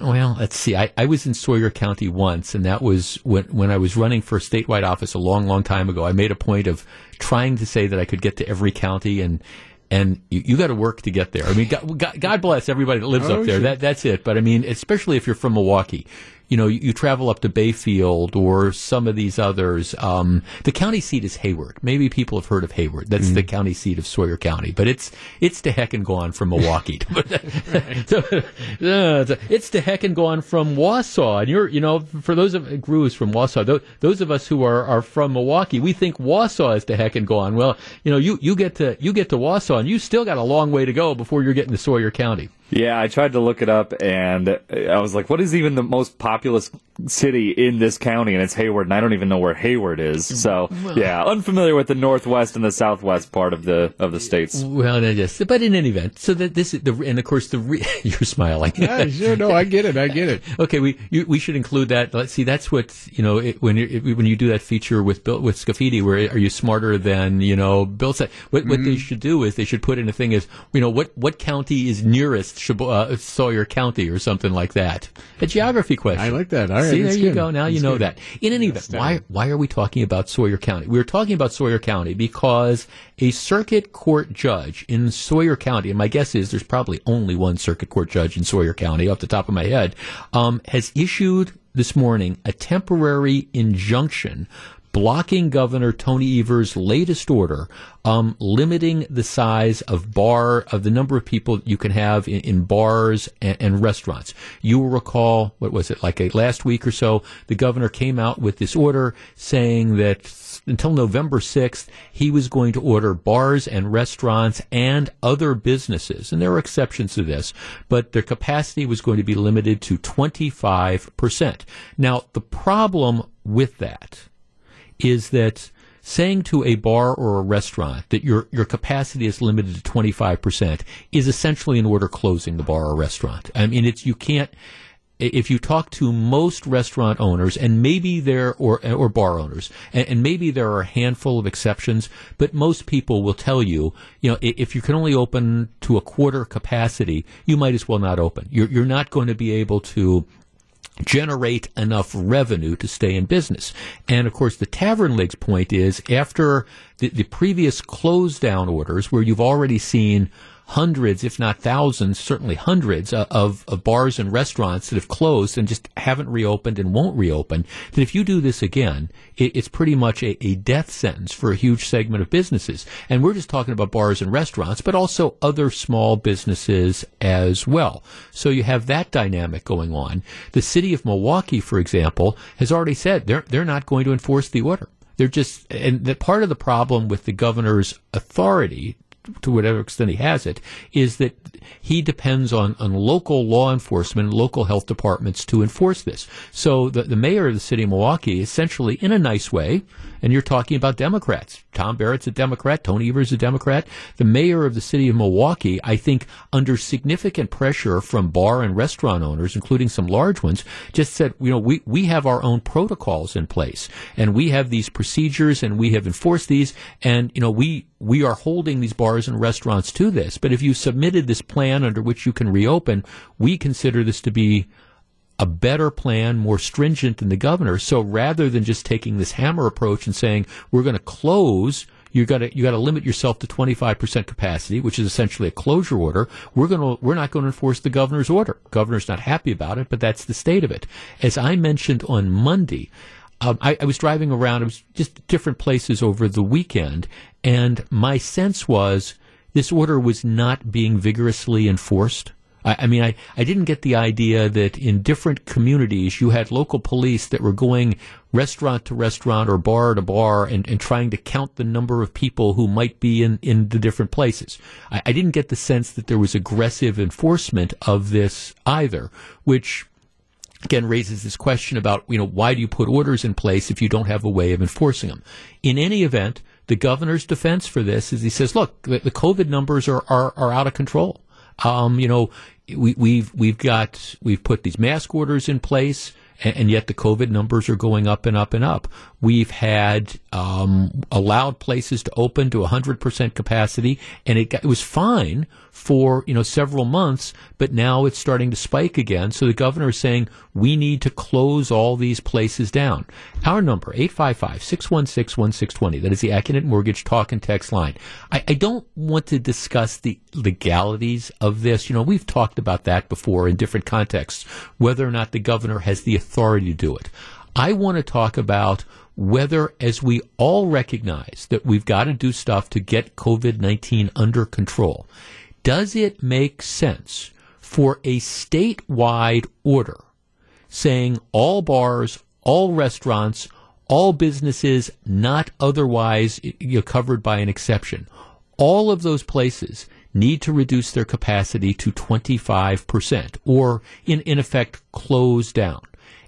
Well, let's see. I, I was in Sawyer County once, and that was when when I was running for statewide office a long, long time ago. I made a point of trying to say that I could get to every county, and and you, you got to work to get there. I mean, God, God, bless everybody that lives oh, up there. Sure. That that's it. But I mean, especially if you're from Milwaukee, you know, you, you, travel up to Bayfield or some of these others. Um, the county seat is Hayward. Maybe people have heard of Hayward. That's mm-hmm. the county seat of Sawyer County, but it's it's to heck and gone from Milwaukee. uh, it's to heck and gone from Wausau. And you're, you know, for those of is from Wausau. Those, those of us who are, are from Milwaukee, we think Wausau is to heck and gone. Well, you know, you, you get to you get to Wausau, and you still got a long way to go before you're getting to Sawyer County. Yeah, I tried to look it up, and I was like, "What is even the most populous city in this county?" And it's Hayward, and I don't even know where Hayward is. So, well, yeah, unfamiliar with the northwest and the southwest part of the of the states. Well, yes, but in any event, so that this is the and of course the re- you're smiling. yeah, sure, no, I get it, I get it. okay, we you, we should include that. Let's see, that's what you know it, when you when you do that feature with Bill with Scaffidi, where are you smarter than you know Bill said? What what mm-hmm. they should do is they should put in a thing is you know what what county is nearest uh, Sawyer County or something like that. A geography question. I like that. All right. See, there you go. Now that's you know good. that. In any event, why, why are we talking about Sawyer County? We're talking about Sawyer County because a circuit court judge in Sawyer County, and my guess is there's probably only one circuit court judge in Sawyer County off the top of my head, um, has issued this morning a temporary injunction blocking Governor Tony Evers' latest order, um, limiting the size of bar of the number of people you can have in, in bars and, and, restaurants. You will recall what was it like a, last week or so? The governor came out with this order saying that until November 6th, he was going to order bars and restaurants and other businesses, and there are exceptions to this, but their capacity was going to be limited to 25%. Now, the problem with that is that saying to a bar or a restaurant that your your capacity is limited to 25% is essentially an order closing the bar or restaurant. I mean it's you can't if you talk to most restaurant owners and maybe there or or bar owners and, and, maybe there are a handful of exceptions but most people will tell you you know if you can only open to a quarter capacity you might as well not open you're you're not going to be able to generate enough revenue to stay in business. And of course, the Tavern League's point is after the, the previous close down orders, where you've already seen hundreds, if not thousands, certainly hundreds uh, of, of, bars and restaurants that have closed and just haven't reopened and won't reopen, that if you do this again, it, it's pretty much a, a, death sentence for a huge segment of businesses. And we're just talking about bars and restaurants, but also other small businesses as well. So you have that dynamic going on. The city of Milwaukee, for example, has already said they're, they're not going to enforce the order. They're just, and that part of the problem with the governor's authority to whatever extent he has it, is that he depends on, on local law enforcement, local health departments to enforce this. So the, the mayor of the city of Milwaukee, essentially, in a nice way, and you're talking about Democrats. Tom Barrett's a Democrat. Tony Evers a Democrat. The mayor of the city of Milwaukee, I think, under significant pressure from bar and restaurant owners, including some large ones, just said, you know, we, we have our own protocols in place and we have these procedures and we have enforced these and, you know, we, we are holding these bars and restaurants to this. But if you submitted this plan under which you can reopen, we consider this to be a better plan, more stringent than the governor. So rather than just taking this hammer approach and saying we're going to close, you got to you got to limit yourself to 25% capacity, which is essentially a closure order. We're going to we're not going to enforce the governor's order. Governor's not happy about it, but that's the state of it. As I mentioned on Monday, um, I, I was driving around. Was just different places over the weekend, and my sense was this order was not being vigorously enforced. I, I, mean, I, I didn't get the idea that in different communities you had local police that were going restaurant to restaurant or bar to bar and, and trying to count the number of people who might be in, in the different places. I, I didn't get the sense that there was aggressive enforcement of this either, which again raises this question about, you know, why do you put orders in place if you don't have a way of enforcing them? In any event, the governor's defense for this is he says, look, the, the COVID numbers are, are, are out of control. Um, you know, we, we've we've got we've put these mask orders in place, and, and, yet the COVID numbers are going up and up and up. We've had um, allowed places to open to 100% capacity, and it, got, it was fine for you know several months, but now it's starting to spike again. So the governor is saying we need to close all these places down. Our number 855-616-1620. That is the Accunet Mortgage talk and text line. I, I don't want to discuss the legalities of this. You know, we've talked about that before in different contexts, whether or not the governor has the authority to do it. I want to talk about whether, as we all recognize that we've got to do stuff to get COVID 19 under control, does it make sense for a statewide order saying all bars, all restaurants, all businesses not otherwise covered by an exception, all of those places need to reduce their capacity to 25% or in, in effect close down.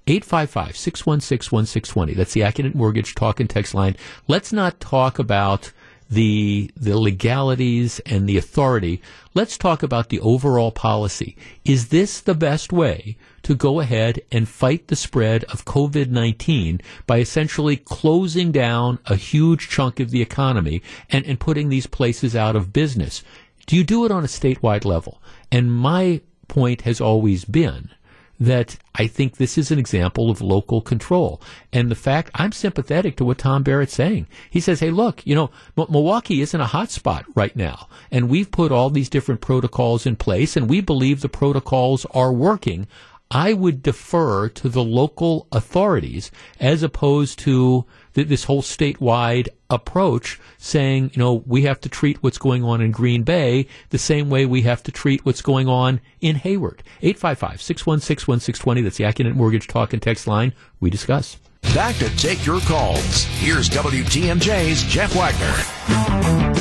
855 616 1620. That's the Accunet Mortgage talk and text line. Let's not talk about the the legalities and the authority. Let's talk about the overall policy. Is this the best way to go ahead and fight the spread of COVID-19 by essentially closing down a huge chunk of the economy and, and putting these places out of business? Do you do it on a statewide level? And my point has always been that I think this is an example of local control. And the fact I'm sympathetic to what Tom Barrett's saying. He says, hey, look, you know, M- Milwaukee isn't a hot spot right now. And we've put all these different protocols in place and we believe the protocols are working. I would defer to the local authorities as opposed to th- this whole statewide approach saying, you know, we have to treat what's going on in Green Bay the same way we have to treat what's going on in Hayward. 855-616-1620. That's the Accunet Mortgage Talk and Text line. We discuss. Back to take your calls. Here's WTMJ's Jeff Wagner.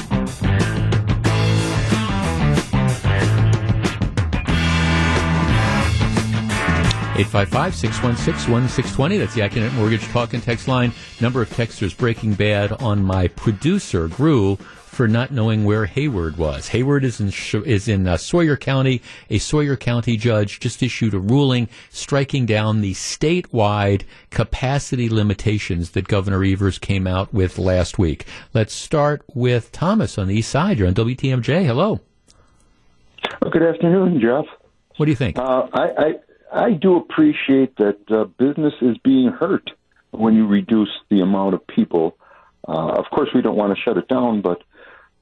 855 616 1620. That's the Accunet Mortgage Talk and Text line. Number of texters breaking bad on my producer, Grew, for not knowing where Hayward was. Hayward is in, is in uh, Sawyer County. A Sawyer County judge just issued a ruling striking down the statewide capacity limitations that Governor Evers came out with last week. Let's start with Thomas on the east side. You're on WTMJ. Hello. Good afternoon, Jeff. What do you think? Uh, I, I do appreciate that uh, business is being hurt when you reduce the amount of people. Uh, of course, we don't want to shut it down, but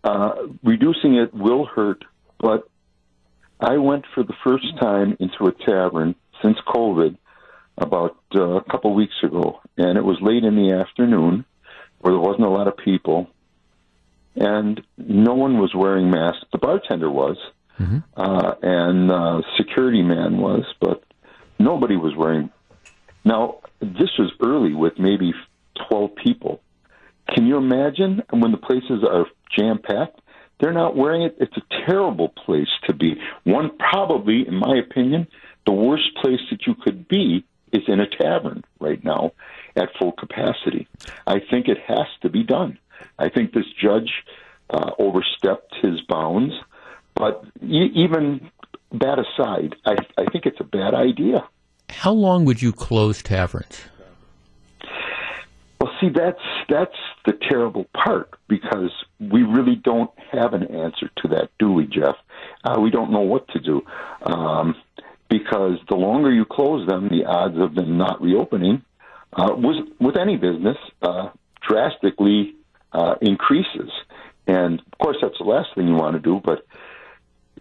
uh, reducing it will hurt. But I went for the first time into a tavern since COVID about uh, a couple weeks ago, and it was late in the afternoon where there wasn't a lot of people, and no one was wearing masks. The bartender was, mm-hmm. uh, and uh, security man was, but Nobody was wearing. Now, this was early with maybe 12 people. Can you imagine when the places are jam packed? They're not wearing it. It's a terrible place to be. One, probably, in my opinion, the worst place that you could be is in a tavern right now at full capacity. I think it has to be done. I think this judge uh, overstepped his bounds. But even that aside, I, I think it's a bad idea. How long would you close taverns? Well, see, that's that's the terrible part because we really don't have an answer to that, do we, Jeff? Uh, we don't know what to do um, because the longer you close them, the odds of them not reopening, uh, with with any business, uh, drastically uh, increases. And of course, that's the last thing you want to do, but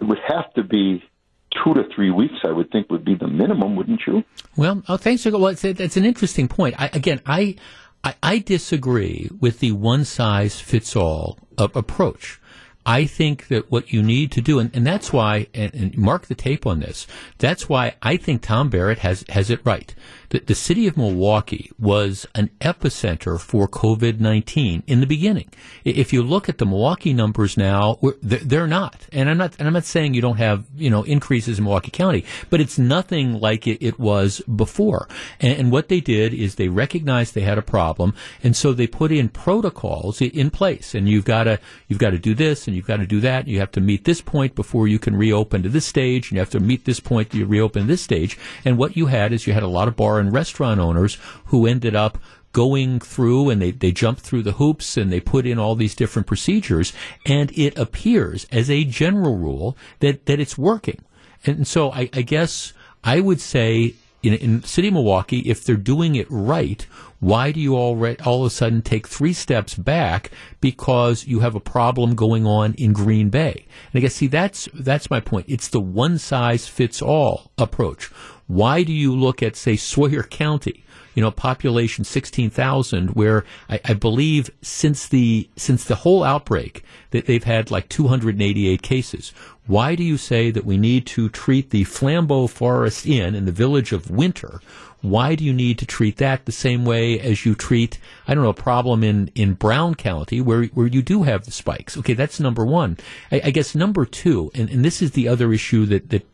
it would have to be two to three weeks, I would think, would be the minimum, wouldn't you? Well, oh, thanks well, it's, an interesting point. I, again, I, I, I disagree with the one size fits all approach. I think that what you need to do, and, and that's why, and, and, mark the tape on this, that's why I think Tom Barrett has, has it right. The, the city of Milwaukee was an epicenter for COVID 19 in the beginning. If you look at the Milwaukee numbers now, they're not. And I'm not, and I'm not saying you don't have, you know, increases in Milwaukee County, but it's nothing like it, it was before. And, and what they did is they recognized they had a problem, and so they put in protocols in place. And you've got to, you've got to do this, and you've got to do that. You have to meet this point before you can reopen to this stage, and you have to meet this point to reopen this stage. And what you had is you had a lot of bar and restaurant owners who ended up going through and they, they jump through the hoops and they put in all these different procedures and it appears as a general rule that, that it's working. And so I, I guess I would say in, in city of Milwaukee, if they're doing it right, why do you all, all of a sudden take three steps back because you have a problem going on in Green Bay? And I guess, see, that's, that's my point. It's the one size fits all approach. Why do you look at, say, Sawyer County? You know, population 16,000, where I, I, believe since the, since the whole outbreak that they've had like 288 cases. Why do you say that we need to treat the Flambeau Forest Inn in the village of Winter? Why do you need to treat that the same way as you treat, I don't know, a problem in, in Brown County where, where you do have the spikes? Okay, that's number one. I, I guess number two, and, and this is the other issue that, that,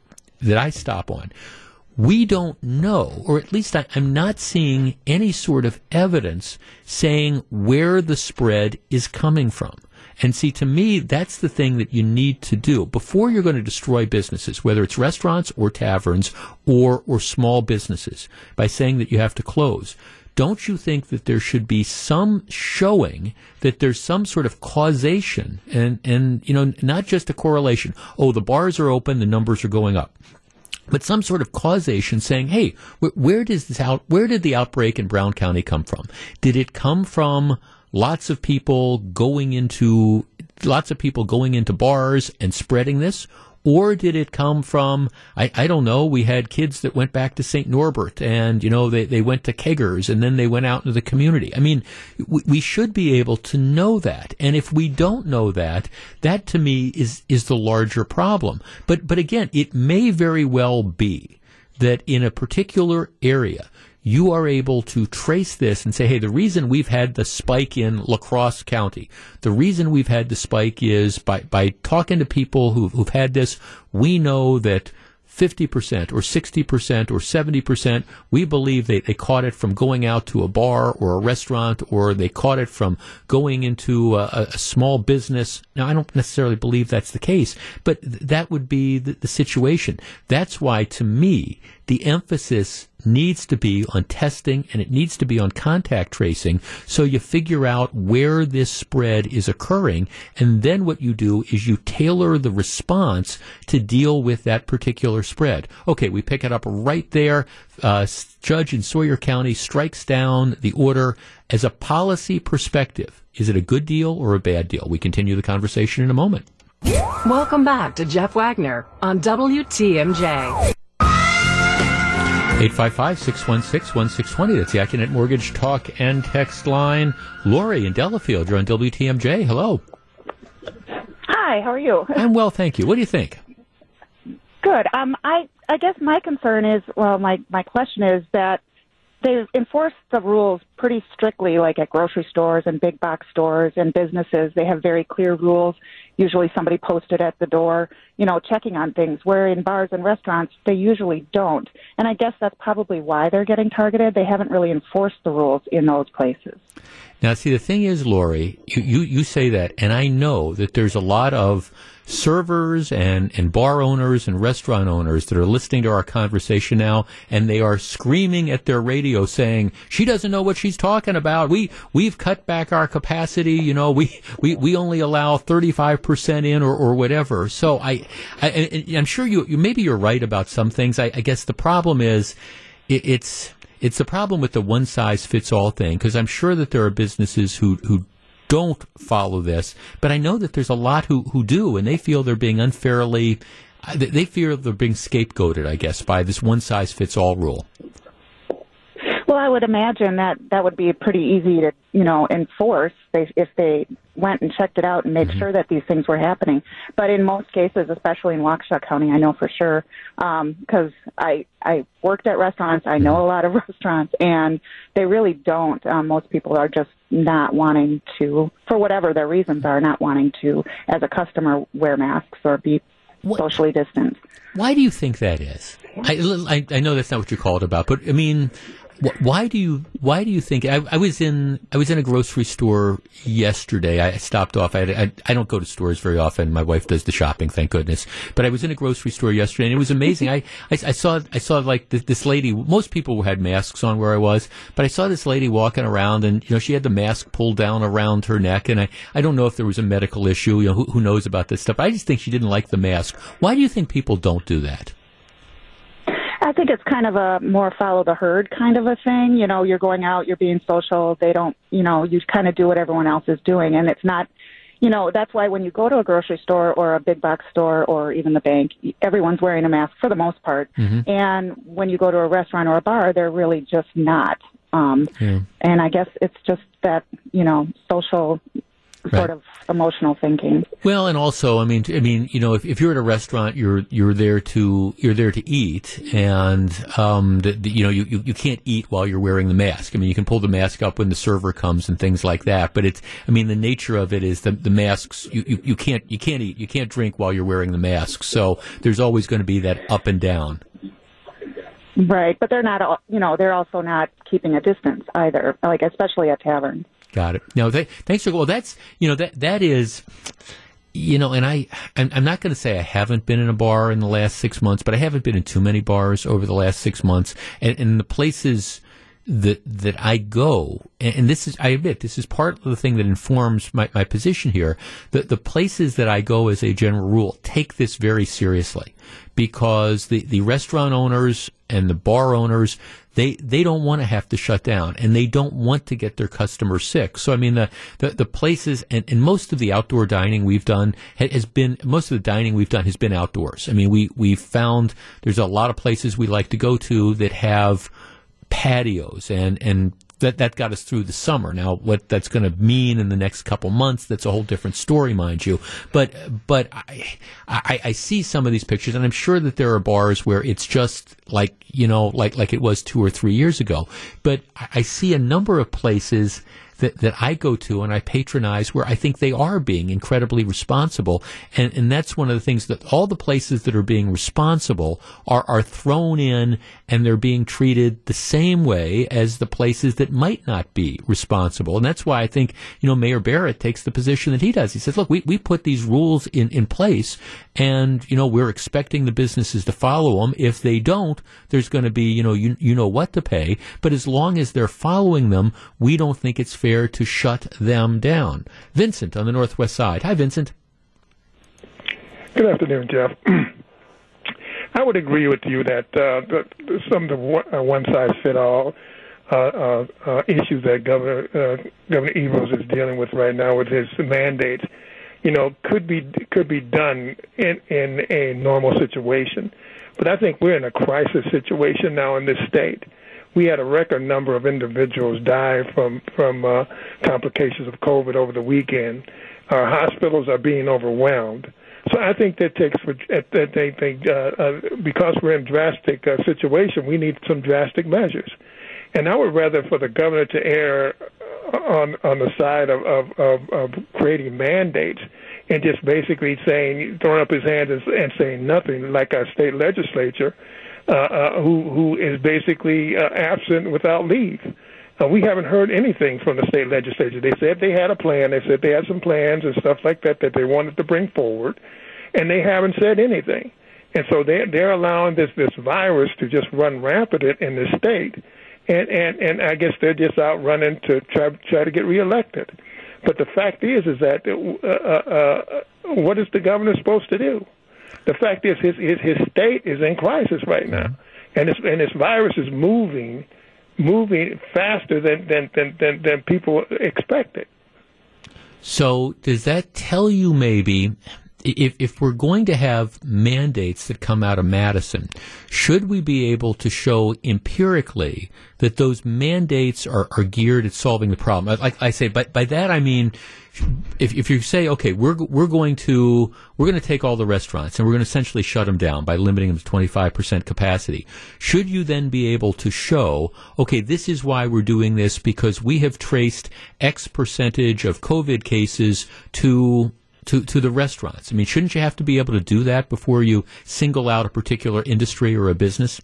that I stop on we don't know, or at least I, am not seeing any sort of evidence saying where the spread is coming from. And see, to me, that's the thing that you need to do before you're going to destroy businesses, whether it's restaurants or taverns or, or small businesses, by saying that you have to close. Don't you think that there should be some showing that there's some sort of causation and, and, you know, not just a correlation. Oh, the bars are open, the numbers are going up but some sort of causation saying, hey, where does this out, where did the outbreak in Brown County come from? Did it come from lots of people going into, lots of people going into bars and spreading this? Or did it come from, I, I don't know, we had kids that went back to St. Norbert and, you know, they, they went to keggers and then they went out into the community. I mean, we, we should be able to know that. And if we don't know that, that to me is, is the larger problem. But, but again, it may very well be that in a particular area, you are able to trace this and say, hey, the reason we've had the spike in La Crosse County, the reason we've had the spike is by, by talking to people who've, who've had this, we know that 50% or 60% or 70%, we believe they, they caught it from going out to a bar or a restaurant or they caught it from going into a, a small business. Now, I don't necessarily believe that's the case, but th- that would be the, the situation. That's why, to me, the emphasis needs to be on testing and it needs to be on contact tracing so you figure out where this spread is occurring and then what you do is you tailor the response to deal with that particular spread. Okay, we pick it up right there. Uh, judge in Sawyer County strikes down the order as a policy perspective. Is it a good deal or a bad deal? We continue the conversation in a moment. Welcome back to Jeff Wagner on WTMJ. 855 616 1620. That's the Accunet Mortgage Talk and Text line. Lori in Delafield, you're on WTMJ. Hello. Hi, how are you? I'm well, thank you. What do you think? Good. Um, I, I guess my concern is, well, my, my question is that they enforce the rules pretty strictly, like at grocery stores and big box stores and businesses. They have very clear rules. Usually somebody posted at the door, you know, checking on things, where in bars and restaurants, they usually don't. And I guess that's probably why they're getting targeted. They haven't really enforced the rules in those places. Now, see, the thing is, Lori, you, you, you say that, and I know that there's a lot of servers and, and bar owners and restaurant owners that are listening to our conversation now and they are screaming at their radio saying, she doesn't know what she's talking about. We, we've cut back our capacity. You know, we, we, we only allow 35% in or, or whatever. So I, I, am sure you, you, maybe you're right about some things. I, I guess the problem is it, it's, it's the problem with the one size fits all thing because I'm sure that there are businesses who who don't follow this, but I know that there's a lot who, who do, and they feel they're being unfairly, uh, they fear they're being scapegoated, I guess, by this one size fits all rule. Well, I would imagine that that would be pretty easy to, you know, enforce if they went and checked it out and made mm-hmm. sure that these things were happening. But in most cases, especially in Waukesha County, I know for sure because um, I I worked at restaurants. I know a lot of restaurants, and they really don't. Um, most people are just not wanting to, for whatever their reasons are, not wanting to, as a customer, wear masks or be what? socially distanced. Why do you think that is? I, I, I know that's not what you called about, but I mean, why do you why do you think I, I, was in I was in a grocery store yesterday. I stopped off. I, I, I don't go to stores very often. My wife does the shopping, thank goodness. But I was in a grocery store yesterday, and it was amazing. I, I, I saw I saw like this, this, lady. Most people had masks on where I was, but I saw this lady walking around, and you know she had the mask pulled down around her neck, and I I don't know if there was a medical issue. You know who, who knows about this stuff. I just think she didn't like the mask. Why do you think people don't do that? I think it's kind of a more follow the herd kind of a thing. You know, you're going out, you're being social. They don't, you know, you kind of do what everyone else is doing, and it's not. You know, that's why when you go to a grocery store or a big box store or even the bank, everyone's wearing a mask for the most part. Mm-hmm. And when you go to a restaurant or a bar, they're really just not. Um, yeah. And I guess it's just that, you know, social sort of emotional thinking. Well, and also, I mean, I mean, you know, if, if you're at a restaurant, you're you're there to you're there to eat, and um, the, the, you know, you, you, you can't eat while you're wearing the mask. I mean, you can pull the mask up when the server comes and things like that. But it's, I mean, the nature of it is the the masks. You, you, you can't you can't eat, you can't drink while you're wearing the mask. So there's always going to be that up and down. Right, but they're not. all. You know, they're also not keeping a distance either. Like especially at taverns. Got it. No, th- thanks for well. That's you know that that is you know, and I, I'm, not going to say I haven't been in a bar in the last six months, but I haven't been in too many bars over the last six months. And, and the places that that I go, and, and, this is, I admit, this is part of the thing that informs my, my position here. That the places that I go, as a general rule, take this very seriously because the the restaurant owners and the bar owners they they don't want to have to shut down and they don't want to get their customers sick. So I mean the the, the places and, and most of the outdoor dining we've done has been most of the dining we've done has been outdoors. I mean we we found there's a lot of places we like to go to that have patios and and that that got us through the summer. Now, what that's going to mean in the next couple months, that's a whole different story, mind you. But but I, I, I see some of these pictures, and I'm sure that there are bars where it's just like you know, like like it was two or three years ago. But I see a number of places that, that I go to and I patronize where I think they are being incredibly responsible. And, and that's one of the things that all the places that are being responsible are, are thrown in and they're being treated the same way as the places that might not be responsible. And that's why I think, you know, Mayor Barrett takes the position that he does. He says, look, we, we put these rules in, in place and, you know, we're expecting the businesses to follow them. If they don't, there's going to be, you know, you, you know what to pay. But as long as they're following them, we don't think it's fair to shut them down. Vincent on the Northwest side. Hi, Vincent. Good afternoon, Jeff. I would agree with you that uh, some of the uh, one size fit all uh, uh, uh, issues that Governor uh, Governor Evers is dealing with right now with his mandates, you know, could be could be done in in a normal situation. But I think we're in a crisis situation now in this state we had a record number of individuals die from from uh, complications of COVID over the weekend. Our hospitals are being overwhelmed. So I think that takes that they think uh, uh, because we're in drastic uh, situation, we need some drastic measures. And I would rather for the governor to err on on the side of of, of, of creating mandates and just basically saying throwing up his hands and, and saying nothing like our state legislature who who is basically uh, absent without leave. Uh, we haven't heard anything from the state legislature. They said they had a plan. They said they had some plans and stuff like that that they wanted to bring forward, and they haven't said anything. And so they they're allowing this this virus to just run rampant in the state, and and and I guess they're just out running to try try to get reelected. But the fact is, is that uh, uh, uh, what is the governor supposed to do? The fact is, his his, his state is in crisis right now, and this and this virus is moving, moving faster than than than than, than people expected. So does that tell you maybe if, if we're going to have mandates that come out of Madison, should we be able to show empirically that those mandates are, are geared at solving the problem? Like I say, but by that I mean, if, if you say, okay, we're, we're going to, we're going to take all the restaurants and we're going to essentially shut them down by limiting them to 25% capacity, should you then be able to show, okay, this is why we're doing this because we have traced X percentage of COVID cases to to, to the restaurants? I mean, shouldn't you have to be able to do that before you single out a particular industry or a business?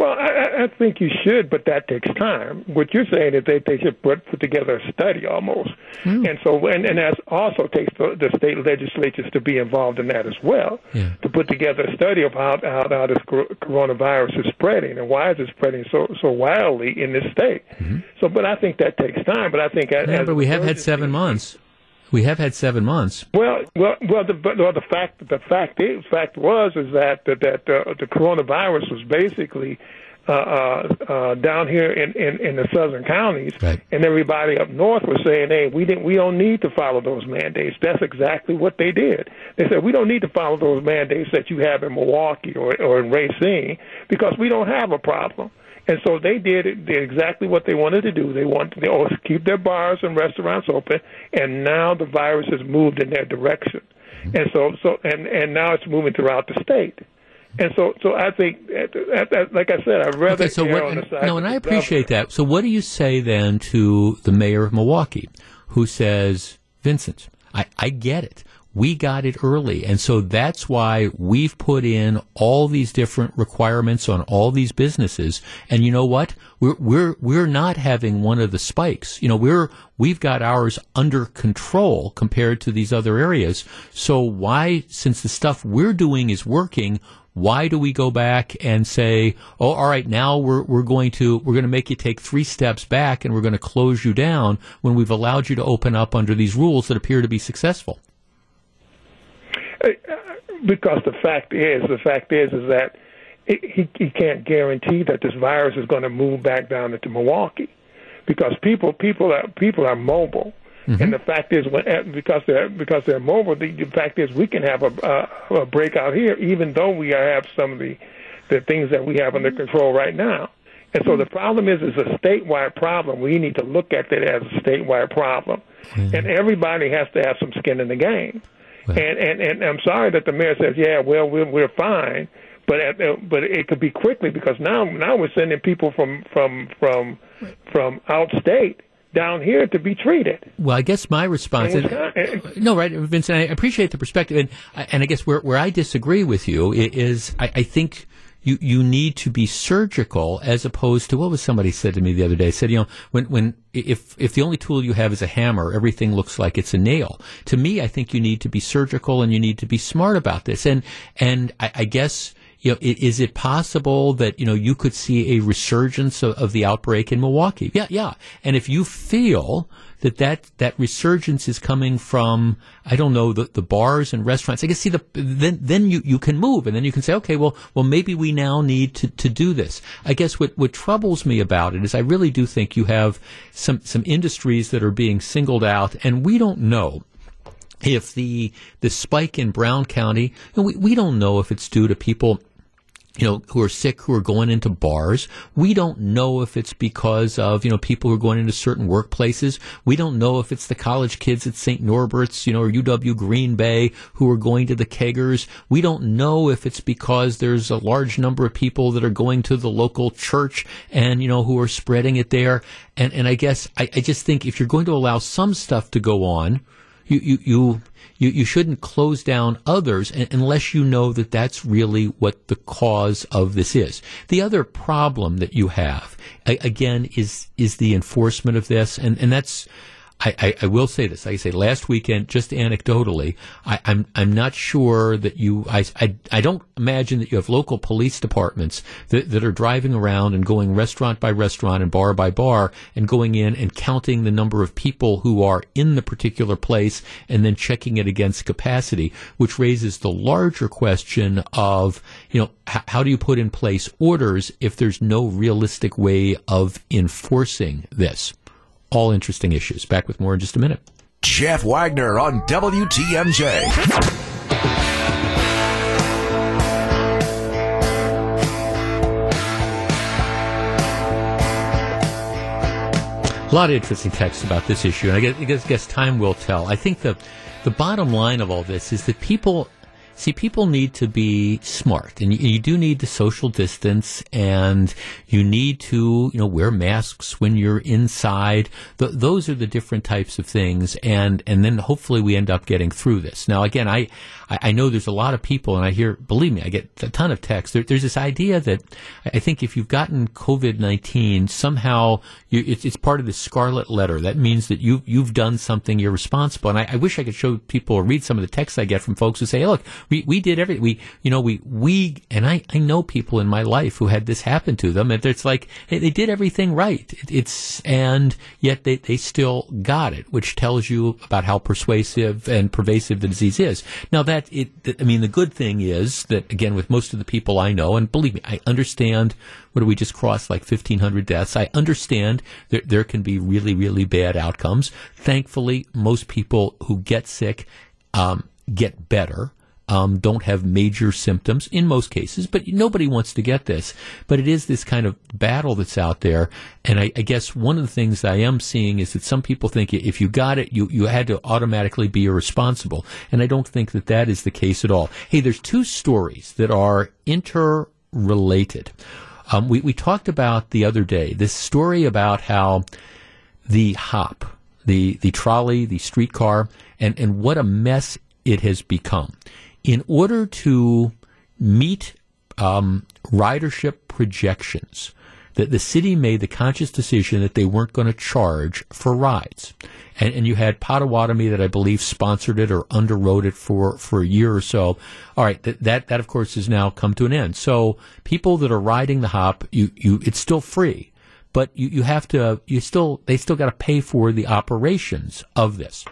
Well, I, I think you should, but that takes time. What you're saying is they they should put put together a study almost, mm. and so and and that also takes the, the state legislatures to be involved in that as well, yeah. to put together a study of how how, how this coronavirus is spreading and why is it spreading so so wildly in this state. Mm-hmm. So, but I think that takes time. But I think yeah, as but we have had seven months. We have had seven months. Well, well, well. The, well, the fact the fact is fact was is that that, that uh, the coronavirus was basically uh, uh, uh, down here in, in, in the southern counties, right. and everybody up north was saying, "Hey, we didn't, we don't need to follow those mandates." That's exactly what they did. They said, "We don't need to follow those mandates that you have in Milwaukee or, or in Racine because we don't have a problem." And so they did, did exactly what they wanted to do. They wanted to keep their bars and restaurants open, and now the virus has moved in their direction. Mm-hmm. And so, so and and now it's moving throughout the state. And so, so I think, like I said, I'd rather okay, so what, on the side. No, and I appreciate governor. that. So, what do you say then to the mayor of Milwaukee, who says, Vincent, I, I get it we got it early. And so that's why we've put in all these different requirements on all these businesses. And you know what? We're, we're, we're not having one of the spikes. You know, we're, we've got ours under control compared to these other areas. So why, since the stuff we're doing is working, why do we go back and say, oh, all right, now we're, we're going to, we're going to make you take three steps back and we're going to close you down when we've allowed you to open up under these rules that appear to be successful? Because the fact is, the fact is, is that it, he he can't guarantee that this virus is going to move back down into Milwaukee, because people people are people are mobile. Mm-hmm. And the fact is, when, eh, because they're because they're mobile, the, the fact is we can have a, a, a breakout here, even though we have some of the the things that we have under control right now. And so the problem is, it's a statewide problem. We need to look at it as a statewide problem, mm-hmm. and everybody has to have some skin in the game. And, and and I'm sorry that the mayor says, yeah, well, we're we're fine, but at, uh, but it could be quickly because now now we're sending people from from from from outstate down here to be treated. Well, I guess my response is no, right, Vincent. I appreciate the perspective, and and I guess where where I disagree with you is I, I think you, you need to be surgical as opposed to what was somebody said to me the other day? Said you know when when if if the only tool you have is a hammer everything looks like it's a nail. To me I think you need to be surgical and you need to be smart about this. And and I, I guess you know, is it possible that you know you could see a resurgence of, of, the outbreak in Milwaukee? Yeah, yeah. And if you feel that that, that resurgence is coming from, I don't know, the, the bars and restaurants. I guess see the, then, then you, you can move and then you can say, okay, well, well, maybe we now need to, to do this. I guess what, what troubles me about it is I really do think you have some, some industries that are being singled out and we don't know if the the spike in Brown County, we, we don't know if it's due to people you know, who are sick, who are going into bars. We don't know if it's because of, you know, people who are going into certain workplaces. We don't know if it's the college kids at St. Norbert's, you know, or UW Green Bay who are going to the keggers. We don't know if it's because there's a large number of people that are going to the local church and, you know, who are spreading it there. And, and I guess I, I just think if you're going to allow some stuff to go on, you, you, you you, you shouldn't close down others unless you know that that's really what the cause of this is. The other problem that you have, again, is is the enforcement of this, and, and that's I, I, I, will say this. Like I say, last weekend, just anecdotally, I, am I'm, I'm not sure that you. I, I, I don't imagine that you have local police departments that, that are driving around and going restaurant by restaurant and bar by bar and going in and counting the number of people who are in the particular place and then checking it against capacity, which raises the larger question of you know h- how do you put in place orders if there's no realistic way of enforcing this. All interesting issues. Back with more in just a minute. Jeff Wagner on WTMJ. A lot of interesting texts about this issue, and I guess, I guess time will tell. I think the the bottom line of all this is that people See, people need to be smart, and you, you, do need to social distance, and you need to, you know, wear masks when you're inside. Th- those are the different types of things, and and then hopefully we end up getting through this. Now, again, I I, know there's a lot of people, and I hear, believe me, I get a ton of texts. There, there's this idea that I think if you've gotten COVID nineteen, somehow you, it's, it's part of the scarlet letter. That means that you you've done something irresponsible. And I, I wish I could show people or read some of the texts I get from folks who say, hey, "Look, we, we did everything. We, you know, we, we, and I, I know people in my life who had this happen to them. And it's like, hey, they did everything right. It, it's, and yet they, they still got it, which tells you about how persuasive and pervasive the disease is. Now that it, I mean, the good thing is that again, with most of the people I know, and believe me, I understand what do we just cross like 1500 deaths? I understand there, there can be really, really bad outcomes. Thankfully, most people who get sick, um, get better um, don't have major symptoms in most cases, but nobody wants to get this. But it is this kind of battle that's out there. And I, I, guess one of the things I am seeing is that some people think if you got it, you, you had to automatically be irresponsible. And I don't think that that is the case at all. Hey, there's two stories that are interrelated. Um, we, we talked about the other day this story about how the hop, the, the trolley, the streetcar, and, and what a mess it has become in order to meet um, ridership projections, that the city made the conscious decision that they weren't going to charge for rides. And, and, you had Potawatomi that I believe sponsored it or underwrote it for, for a year or so. All right, that, that, that of course has now come to an end. So people that are riding the hop, you, you, it's still free, but you, you have to, you still, they still got to pay for the operations of this.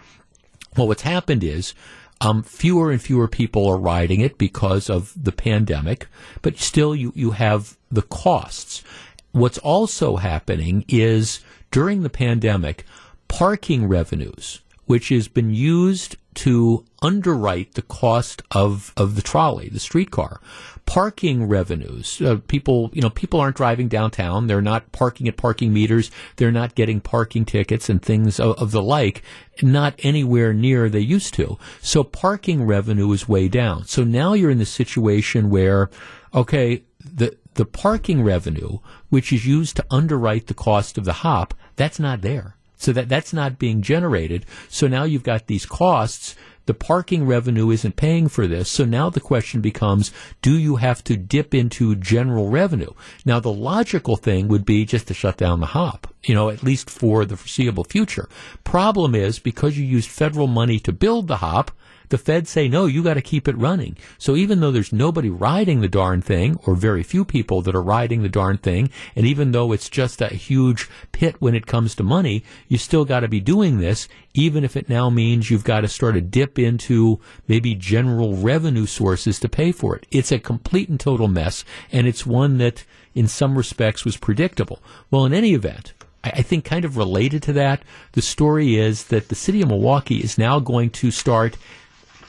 Well, what's happened is um, fewer and fewer people are riding it because of the pandemic, but still you, you have the costs. What's also happening is during the pandemic, parking revenues, which has been used to underwrite the cost of, of the trolley, the streetcar, parking revenues. Uh, people, you know, people aren't driving downtown. They're not parking at parking meters. They're not getting parking tickets and things of, of the like. Not anywhere near they used to. So parking revenue is way down. So now you're in the situation where, okay, the the parking revenue, which is used to underwrite the cost of the hop, that's not there. So that that's not being generated. So now you've got these costs the parking revenue isn't paying for this. So now the question becomes, do you have to dip into general revenue? Now the logical thing would be just to shut down the hop, you know, at least for the foreseeable future. Problem is because you used federal money to build the hop, the feds say, no, you got to keep it running. So even though there's nobody riding the darn thing, or very few people that are riding the darn thing, and even though it's just a huge pit when it comes to money, you still got to be doing this, even if it now means you've got to start to dip into maybe general revenue sources to pay for it. It's a complete and total mess, and it's one that in some respects was predictable. Well, in any event, I think kind of related to that, the story is that the city of Milwaukee is now going to start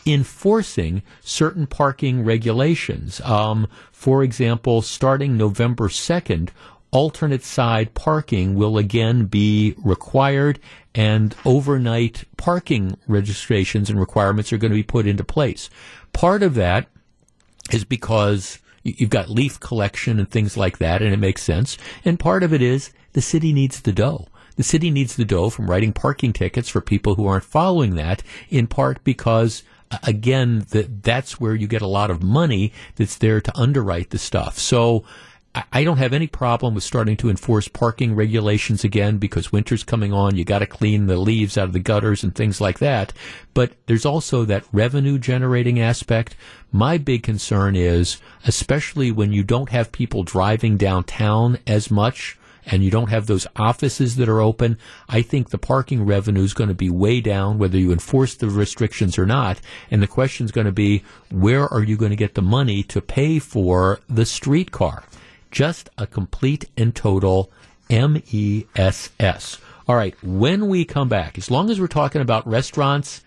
enforcing certain parking regulations. Um, for example, starting November 2nd, alternate side parking will again be required and overnight parking registrations and requirements are going to be put into place. Part of that is because you've got leaf collection and things like that, and it makes sense. And part of it is the city needs the dough. The city needs the dough from writing parking tickets for people who aren't following that, in part because again, that that's where you get a lot of money that's there to underwrite the stuff. So I don't have any problem with starting to enforce parking regulations again because winter's coming on. You got to clean the leaves out of the gutters and things like that. But there's also that revenue generating aspect. My big concern is, especially when you don't have people driving downtown as much, and you don't have those offices that are open, I think the parking revenue is going to be way down, whether you enforce the restrictions or not. And the question is going to be, where are you going to get the money to pay for the streetcar? Just a complete and total MESS. All right, when we come back, as long as we're talking about restaurants,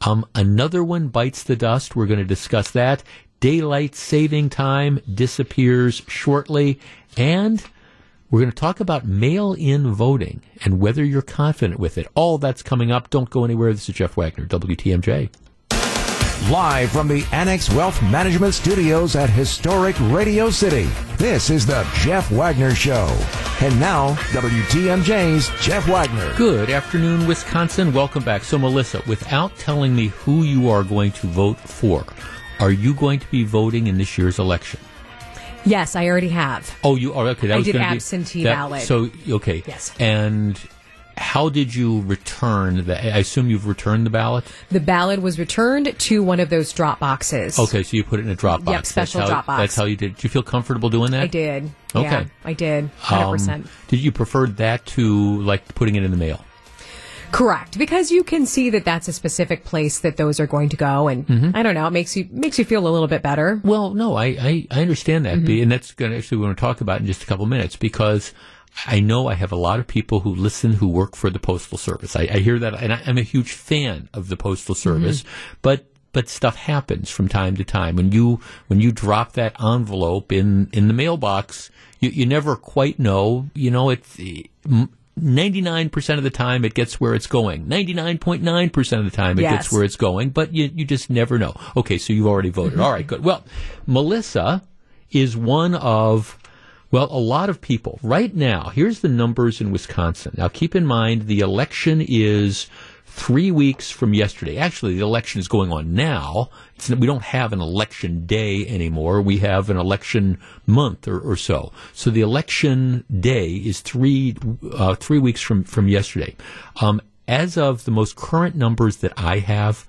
um, another one bites the dust. We're going to discuss that. Daylight saving time disappears shortly. And we're going to talk about mail in voting and whether you're confident with it. All that's coming up. Don't go anywhere. This is Jeff Wagner, WTMJ. Live from the Annex Wealth Management Studios at historic Radio City, this is the Jeff Wagner Show. And now, WTMJ's Jeff Wagner. Good afternoon, Wisconsin. Welcome back. So, Melissa, without telling me who you are going to vote for, are you going to be voting in this year's election? Yes, I already have. Oh, you are okay. That I was did gonna absentee be, that, ballot. So okay, Yes. And how did you return the? I assume you've returned the ballot. The ballot was returned to one of those drop boxes. Okay, so you put it in a drop box. Yep, special that's how, drop box. That's how you did. Did you feel comfortable doing that? I did. Okay. Yeah, I did. 100%. Um, did you prefer that to like putting it in the mail? Correct, because you can see that that's a specific place that those are going to go, and mm-hmm. I don't know, it makes you makes you feel a little bit better. Well, no, I I, I understand that, mm-hmm. and that's going to actually we're going to talk about in just a couple minutes because I know I have a lot of people who listen who work for the postal service. I, I hear that, and I, am a huge fan of the postal mm-hmm. service, mm-hmm. but but stuff happens from time to time. When you when you drop that envelope in in the mailbox, you, you never quite know. You know, it's. it 99% of the time it gets where it's going. 99.9% of the time it yes. gets where it's going, but you, you just never know. Okay, so you've already voted. Mm-hmm. All right, good. Well, Melissa is one of, well, a lot of people. Right now, here's the numbers in Wisconsin. Now keep in mind the election is three weeks from yesterday. Actually, the election is going on now. It's, we don't have an election day anymore. We have an election month or, or so. So the election day is three uh, three weeks from from yesterday. Um, as of the most current numbers that I have,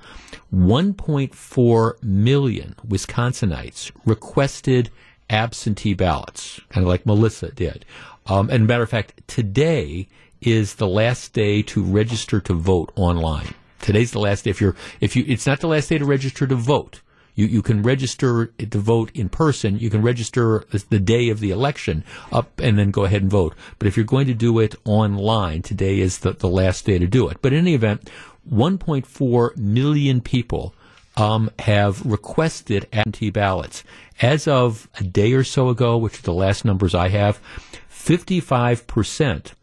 1.4 million Wisconsinites requested absentee ballots, kind of like Melissa did. Um, and matter of fact, today is the last day to register to vote online. Today's the last day. If you're, if you, it's not the last day to register to vote. You, you can register to vote in person. You can register the- day of the election up and then go ahead and vote. But if you're going to do it online, today is the, the last day to do it. But in any event, 1.4 million people um, have requested absentee ballots. As of a day or so ago, which are the last numbers I have, 55%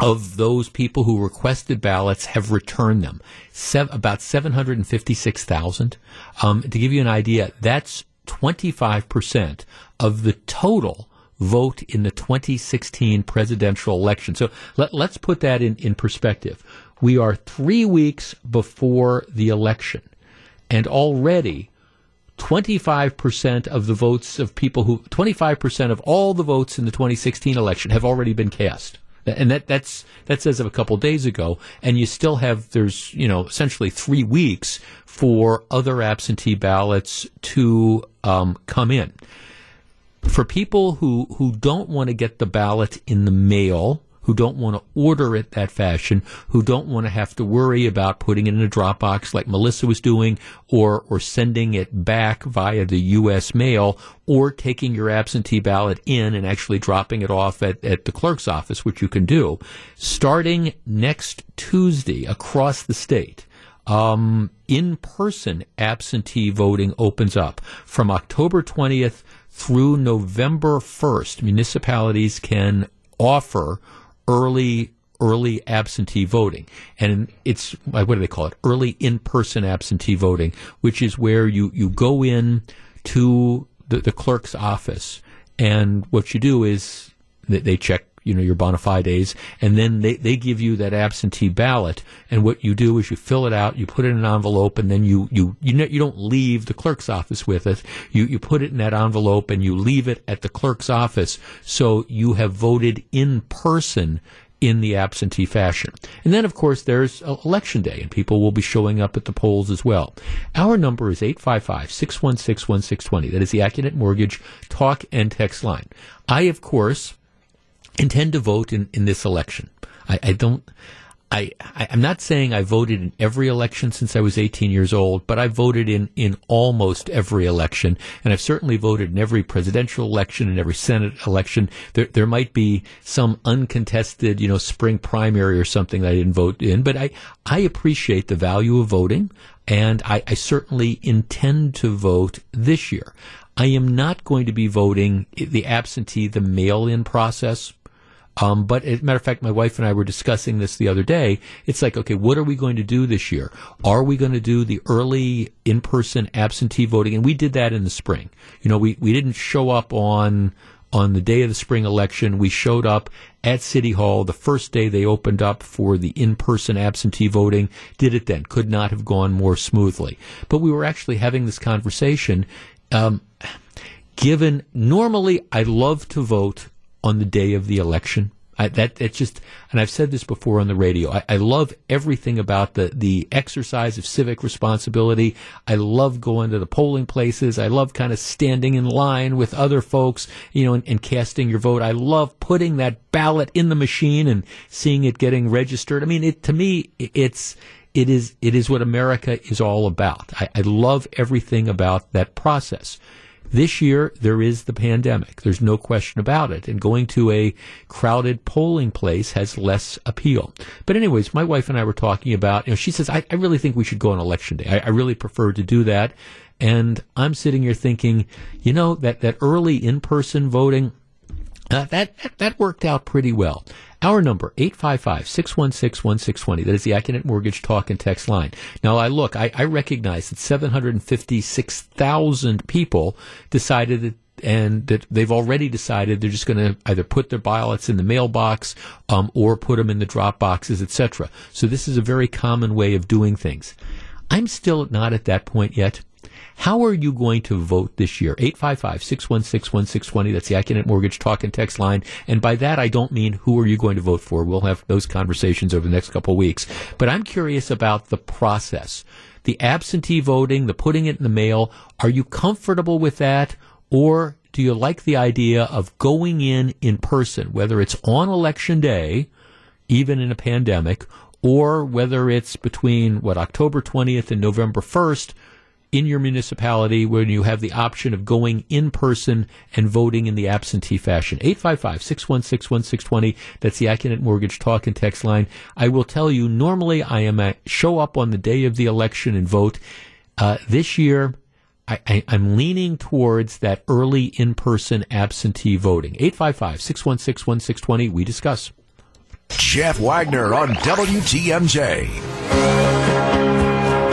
of those people who requested ballots have returned them. Sev- about 756,000. Um, to give you an idea, that's 25% of the total vote in the 2016 presidential election. So let, let's put that in, in perspective. We are three weeks before the election, and already 25% of the votes of people who, 25% of all the votes in the 2016 election have already been cast. And that, that's, that's as of a couple days ago. And you still have, there's, you know, essentially three weeks for other absentee ballots to, um, come in. For people who, who don't want to get the ballot in the mail, who don't want to order it that fashion, who don't want to have to worry about putting it in a Dropbox like Melissa was doing, or or sending it back via the U.S. mail, or taking your absentee ballot in and actually dropping it off at, at the clerk's office, which you can do, starting next Tuesday across the state. Um, in-person absentee voting opens up from October 20th through November 1st. Municipalities can offer early early absentee voting. And it's what do they call it? Early in-person absentee voting which is where you you go in to the, the clerk's office. And what you do is they check you know your bona fides and then they, they give you that absentee ballot and what you do is you fill it out you put it in an envelope and then you you you, you don't leave the clerk's office with it you you put it in that envelope and you leave it at the clerk's office so you have voted in person in the absentee fashion. And then, of course, there's uh, election day, and people will be showing up at the polls as well. Our number is 855 616 1620. That is the Accunet Mortgage talk and text line. I, of course, intend to vote in, in this election. I, I don't. I, I, I'm not saying I voted in every election since I was 18 years old, but I voted in, in almost every election, and I've certainly voted in every presidential election and every Senate election. There, there might be some uncontested, you know, spring primary or something that I didn't vote in, but I, I appreciate the value of voting, and I, I certainly intend to vote this year. I am not going to be voting the absentee, the mail-in process Um, but as a matter of fact, my wife and I were discussing this the other day. It's like, okay, what are we going to do this year? Are we going to do the early in-person absentee voting? And we did that in the spring. You know, we, we didn't show up on on the day of the spring election, we showed up at City Hall the first day they opened up for the in-person absentee voting. Did it then. Could not have gone more smoothly. But we were actually having this conversation. Um, given normally I love to vote on the day of the election. I, that just, and I've said this before on the radio. I, I, love everything about the the exercise of civic responsibility. I love going to the polling places. I love kind of standing in line with other folks, you know, and, and casting your vote. I love putting that ballot in the machine and seeing it getting registered. I mean, it to me, it's it is it is what America is all about. I, I love everything about that process. This year, there is the pandemic. There's no question about it. And going to a crowded polling place has less appeal. But anyways, my wife and I were talking about, you know, she says, I, I really think we should go on election day. I, I really prefer to do that. And I'm sitting here thinking, you know, that, that early in-person voting, uh, that, that, worked out pretty well. Our number, 855-616-1620. That is the Accunet Mortgage Talk and Text line. Now, I look, I, I recognize that 756,000 people decided that and that they've already decided they're just going to either put their ballots in the mailbox um, or put them in the drop boxes, etc. So this is a very common way of doing things. I'm still not at that point yet. How are you going to vote this year? 855-616-1620. That's the Accunet Mortgage Talk and Text line. And by that, I don't mean who are you going to vote for. We'll have those conversations over the next couple of weeks. But I'm curious about the process. The absentee voting, the putting it in the mail. Are you comfortable with that? Or do you like the idea of going in in person, whether it's on election day, even in a pandemic, or whether it's between what October 20th and November 1st, in your municipality when you have the option of going in person and voting in the absentee fashion. 855-616-1620. That's the Accunet Mortgage Talk and Text line. I will tell you, normally I am at show up on the day of the election and vote. Uh, this year, I, am leaning towards that early in-person absentee voting. 855-616-1620. We discuss. Jeff Wagner on WTMJ.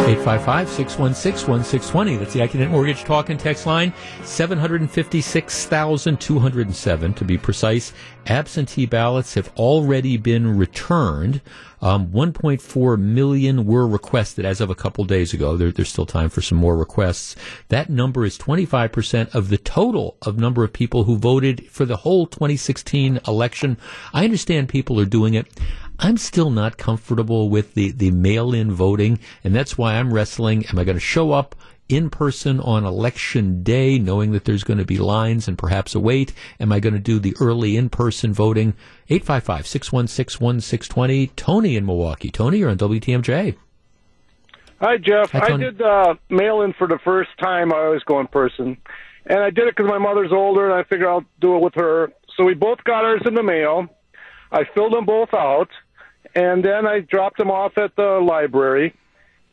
855-616-1620. That's the Accunet Mortgage Talk and Text line. 756,207 to be precise. Absentee ballots have already been returned. Um, 1.4 million were requested as of a couple days ago. There, there's still time for some more requests. That number is 25% of the total of number of people who voted for the whole 2016 election. I understand people are doing it. I'm still not comfortable with the, the mail in voting, and that's why I'm wrestling. Am I going to show up in person on election day, knowing that there's going to be lines and perhaps a wait? Am I going to do the early in person voting? 855 616 1620. Tony in Milwaukee. Tony, you're on WTMJ. Hi, Jeff. Hi, I did uh, mail in for the first time. I always go in person. And I did it because my mother's older, and I figured I'll do it with her. So we both got ours in the mail. I filled them both out and then I dropped them off at the library,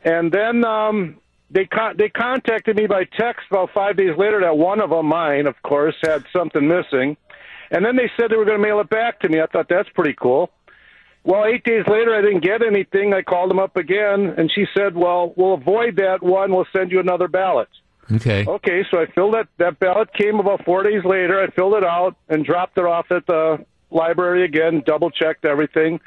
and then um, they con- they contacted me by text about five days later that one of them, mine of course, had something missing, and then they said they were going to mail it back to me. I thought that's pretty cool. Well, eight days later, I didn't get anything. I called them up again, and she said, "Well, we'll avoid that one. We'll send you another ballot." Okay. Okay, so I filled that. That ballot came about four days later. I filled it out and dropped it off at the library again. Double checked everything.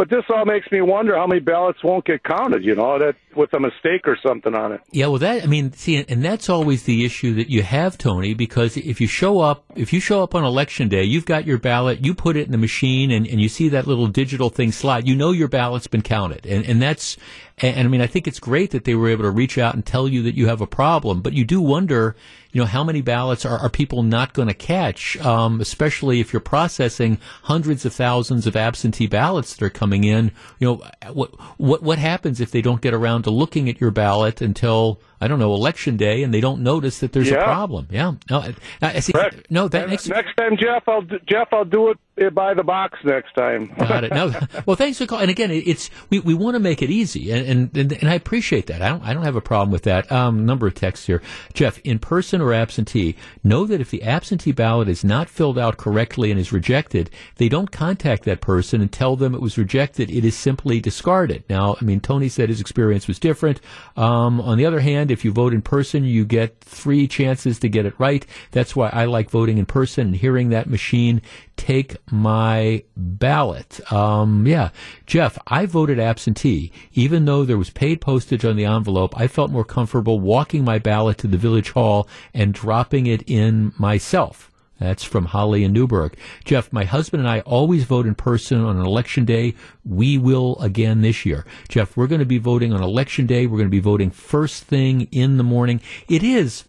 But this all makes me wonder how many ballots won't get counted, you know, that with a mistake or something on it. Yeah, well, that I mean, see, and that's always the issue that you have, Tony, because if you show up, if you show up on election day, you've got your ballot, you put it in the machine, and, and you see that little digital thing slide, you know your ballot's been counted, and and that's, and, and I mean, I think it's great that they were able to reach out and tell you that you have a problem, but you do wonder, you know, how many ballots are, are people not going to catch, um, especially if you're processing hundreds of thousands of absentee ballots that are coming in. You know, what what what happens if they don't get around to looking at your ballot until I don't know election day and they don't notice that there's yeah. a problem? Yeah, no, I, I see. No, that and makes next time, Jeff, I'll do, Jeff, I'll do it it by the box next time. Got it. No, well, thanks for calling. And again, it's we, we want to make it easy, and, and and I appreciate that. I don't I don't have a problem with that. Um, number of texts here, Jeff. In person or absentee, know that if the absentee ballot is not filled out correctly and is rejected, they don't contact that person and tell them it was rejected. It is simply discarded. Now, I mean, Tony said his experience was different. Um, on the other hand, if you vote in person, you get three chances to get it right. That's why I like voting in person and hearing that machine take my ballot. Um, yeah, Jeff, I voted absentee. Even though there was paid postage on the envelope, I felt more comfortable walking my ballot to the village hall and dropping it in myself. That's from Holly and Newburg. Jeff, my husband and I always vote in person on an election day. We will again this year. Jeff, we're going to be voting on election day. We're going to be voting first thing in the morning. It is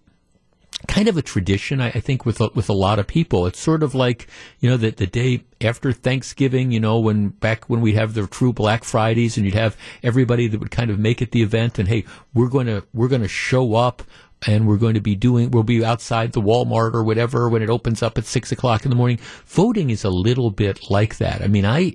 kind of a tradition, I, I think, with a, with a lot of people. It's sort of like you know the the day after Thanksgiving, you know, when back when we have the true Black Fridays, and you'd have everybody that would kind of make it the event, and hey, we're going to we're going to show up. And we're going to be doing, we'll be outside the Walmart or whatever when it opens up at six o'clock in the morning. Voting is a little bit like that. I mean, I,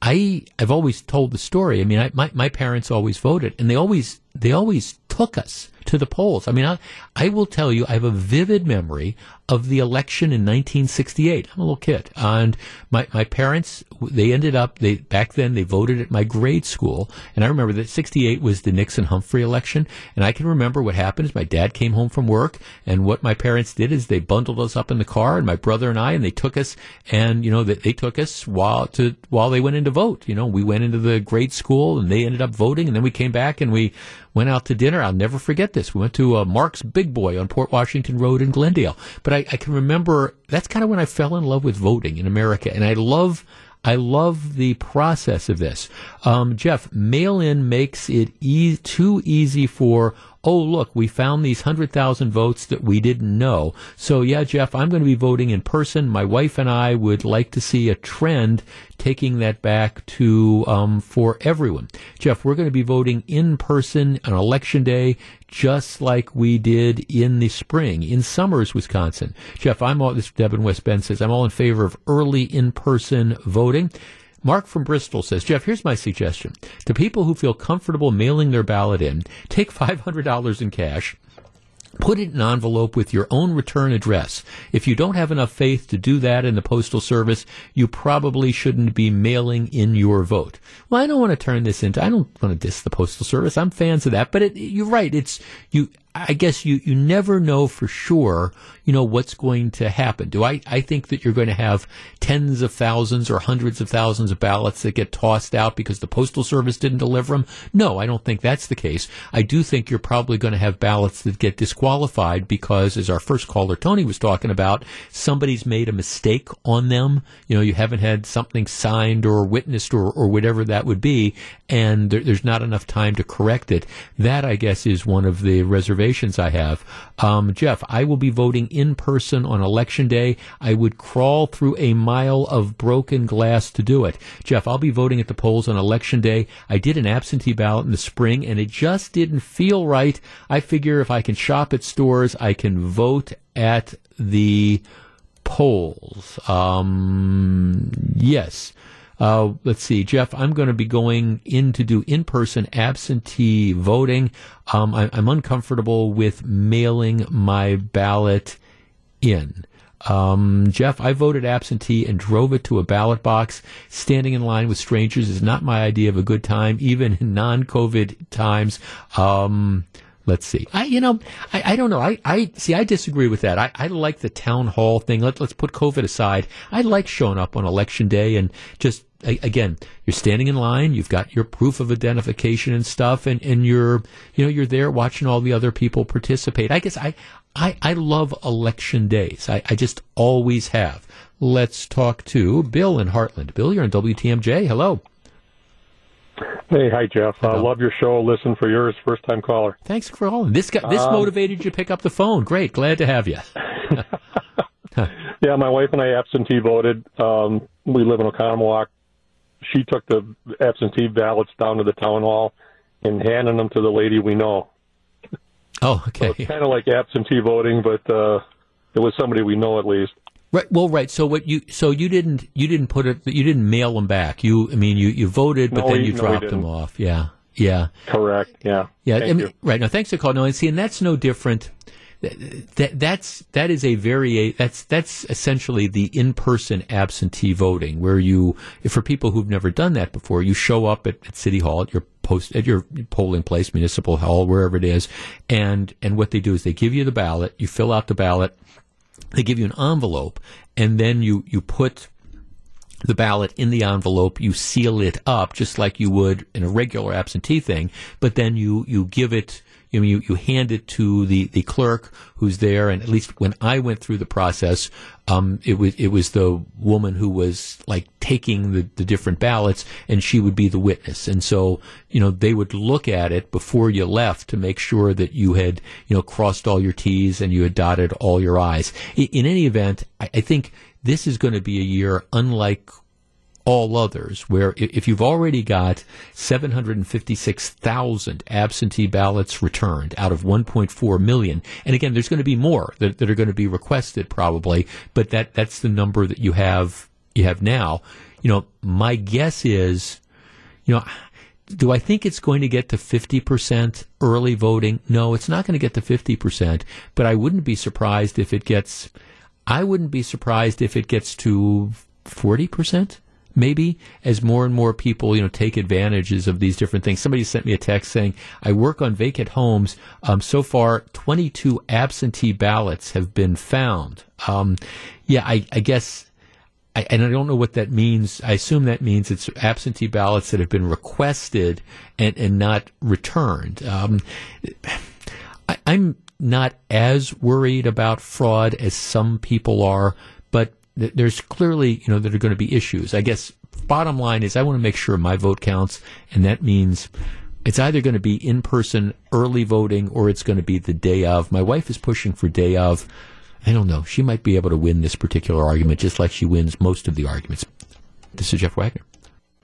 I, I've always told the story. I mean, I, my, my parents always voted and they always, they always took us to the polls. I mean, I, I will tell you, I have a vivid memory of the election in 1968. I'm a little kid, and my my parents they ended up they back then they voted at my grade school, and I remember that 68 was the Nixon Humphrey election, and I can remember what happened is my dad came home from work, and what my parents did is they bundled us up in the car, and my brother and I, and they took us, and you know they, they took us while to while they went in to vote. You know, we went into the grade school, and they ended up voting, and then we came back and we went out to dinner. I'll never forget this. We went to uh, Marc's Big Boy on Port Washington Road in Glendale. But I, I can remember that's kind of when I fell in love with voting in America, and I love. I love the process of this. Um, Jeff, mail in makes it e- too easy for oh, look, we found these 100,000 votes that we didn't know. So, yeah, Jeff, I'm going to be voting in person. My wife and I would like to see a trend taking that back to um, for everyone. Jeff, we're going to be voting in person on election day, just like we did in the spring in Somers, Wisconsin. Jeff, I'm all this. Deb in West Bend says I'm all in favor of early in person voting. Mark from Bristol says, Jeff, here's my suggestion. To people who feel comfortable mailing their ballot in, take $500 in cash, Put it in an envelope with your own return address. If you don't have enough faith to do that in the Postal Service, you probably shouldn't be mailing in your vote. Well, I don't want to turn this into, I don't want to diss the Postal Service. I'm fans of that, but it, you're right. It's, you, I guess you, you never know for sure, you know, what's going to happen. Do I, I think that you're going to have tens of thousands or hundreds of thousands of ballots that get tossed out because the Postal Service didn't deliver them? No, I don't think that's the case. I do think you're probably going to have ballots that get disqualified because, as our first caller Tony was talking about, somebody's made a mistake on them. You know, you haven't had something signed or witnessed or, or whatever that would be, and there, there's not enough time to correct it. That, I guess, is one of the reservations I have. Um, Jeff, I will be voting in person on election day. I would crawl through a mile of broken glass to do it. Jeff, I'll be voting at the polls on election day. I did an absentee ballot in the spring and it just didn't feel right. I figure if I can shop at stores, I can vote at the polls. Um, yes. Uh, let's see, Jeff, I'm going to be going in to do in person absentee voting. Um, I, am uncomfortable with mailing my ballot in. Um, Jeff, I voted absentee and drove it to a ballot box. Standing in line with strangers is not my idea of a good time, even in non COVID times. Um, Let's see. I, you know, I, I don't know. I, I see. I disagree with that. I, I like the town hall thing. Let, let's put COVID aside. I like showing up on election day and just again, you're standing in line, you've got your proof of identification and stuff, and, and you're, you know, you're there watching all the other people participate. I guess I, I, I love election days. I, I just always have. Let's talk to Bill in Hartland. Bill, you're on WTMJ. Hello. Hey, hi Jeff. I uh, love your show. Listen for yours, first time caller. Thanks for calling. This got, this um, motivated you to pick up the phone. Great, glad to have you. yeah, my wife and I absentee voted. Um, we live in Oconomowoc. She took the absentee ballots down to the town hall and handed them to the lady we know. Oh, okay. So kind of like absentee voting, but uh, it was somebody we know at least. Right. Well, right. So what you so you didn't you didn't put it you didn't mail them back. You I mean you you voted, but No, then you no, dropped them off. Yeah. Yeah. Correct. Yeah. Yeah. I mean, right. Now, thanks for calling. No, and see, and that's no different. That that's that is a very that's that's essentially the in-person absentee voting where you for people who've never done that before you show up at, at city hall at your post at your polling place municipal hall wherever it is and and what they do is they give you the ballot you fill out the ballot they give you an envelope and then you you put the ballot in the envelope, you seal it up just like you would in a regular absentee thing, but then you, you give it, you, know, you, you hand it to the, the clerk who's there. And at least when I went through the process, um, it was, it was the woman who was like taking the, the different ballots and she would be the witness. And so, you know, they would look at it before you left to make sure that you had, you know, crossed all your T's and you had dotted all your I's. In, in any event, I, I think this is going to be a year unlike all others, where if you've already got 756,000 absentee ballots returned out of 1.4 million, and again, there's going to be more that, that are going to be requested probably, but that, that's the number that you have, you have now. You know, my guess is, you know, do I think it's going to get to 50% early voting? No, it's not going to get to 50%, but I wouldn't be surprised if it gets, I wouldn't be surprised if it gets to 40%. Maybe as more and more people, you know, take advantages of these different things. Somebody sent me a text saying, "I work on vacant homes. Um, so far, 22 absentee ballots have been found." Um, yeah, I, I guess I, and I don't know what that means. I assume that means it's absentee ballots that have been requested and, and not returned. Um, I, I'm not as worried about fraud as some people are, there's clearly, you know, that are going to be issues. I guess bottom line is I want to make sure my vote counts, and that means it's either going to be in person early voting or it's going to be the day of. My wife is pushing for day of. I don't know. She might be able to win this particular argument just like she wins most of the arguments. This is Jeff Wagner.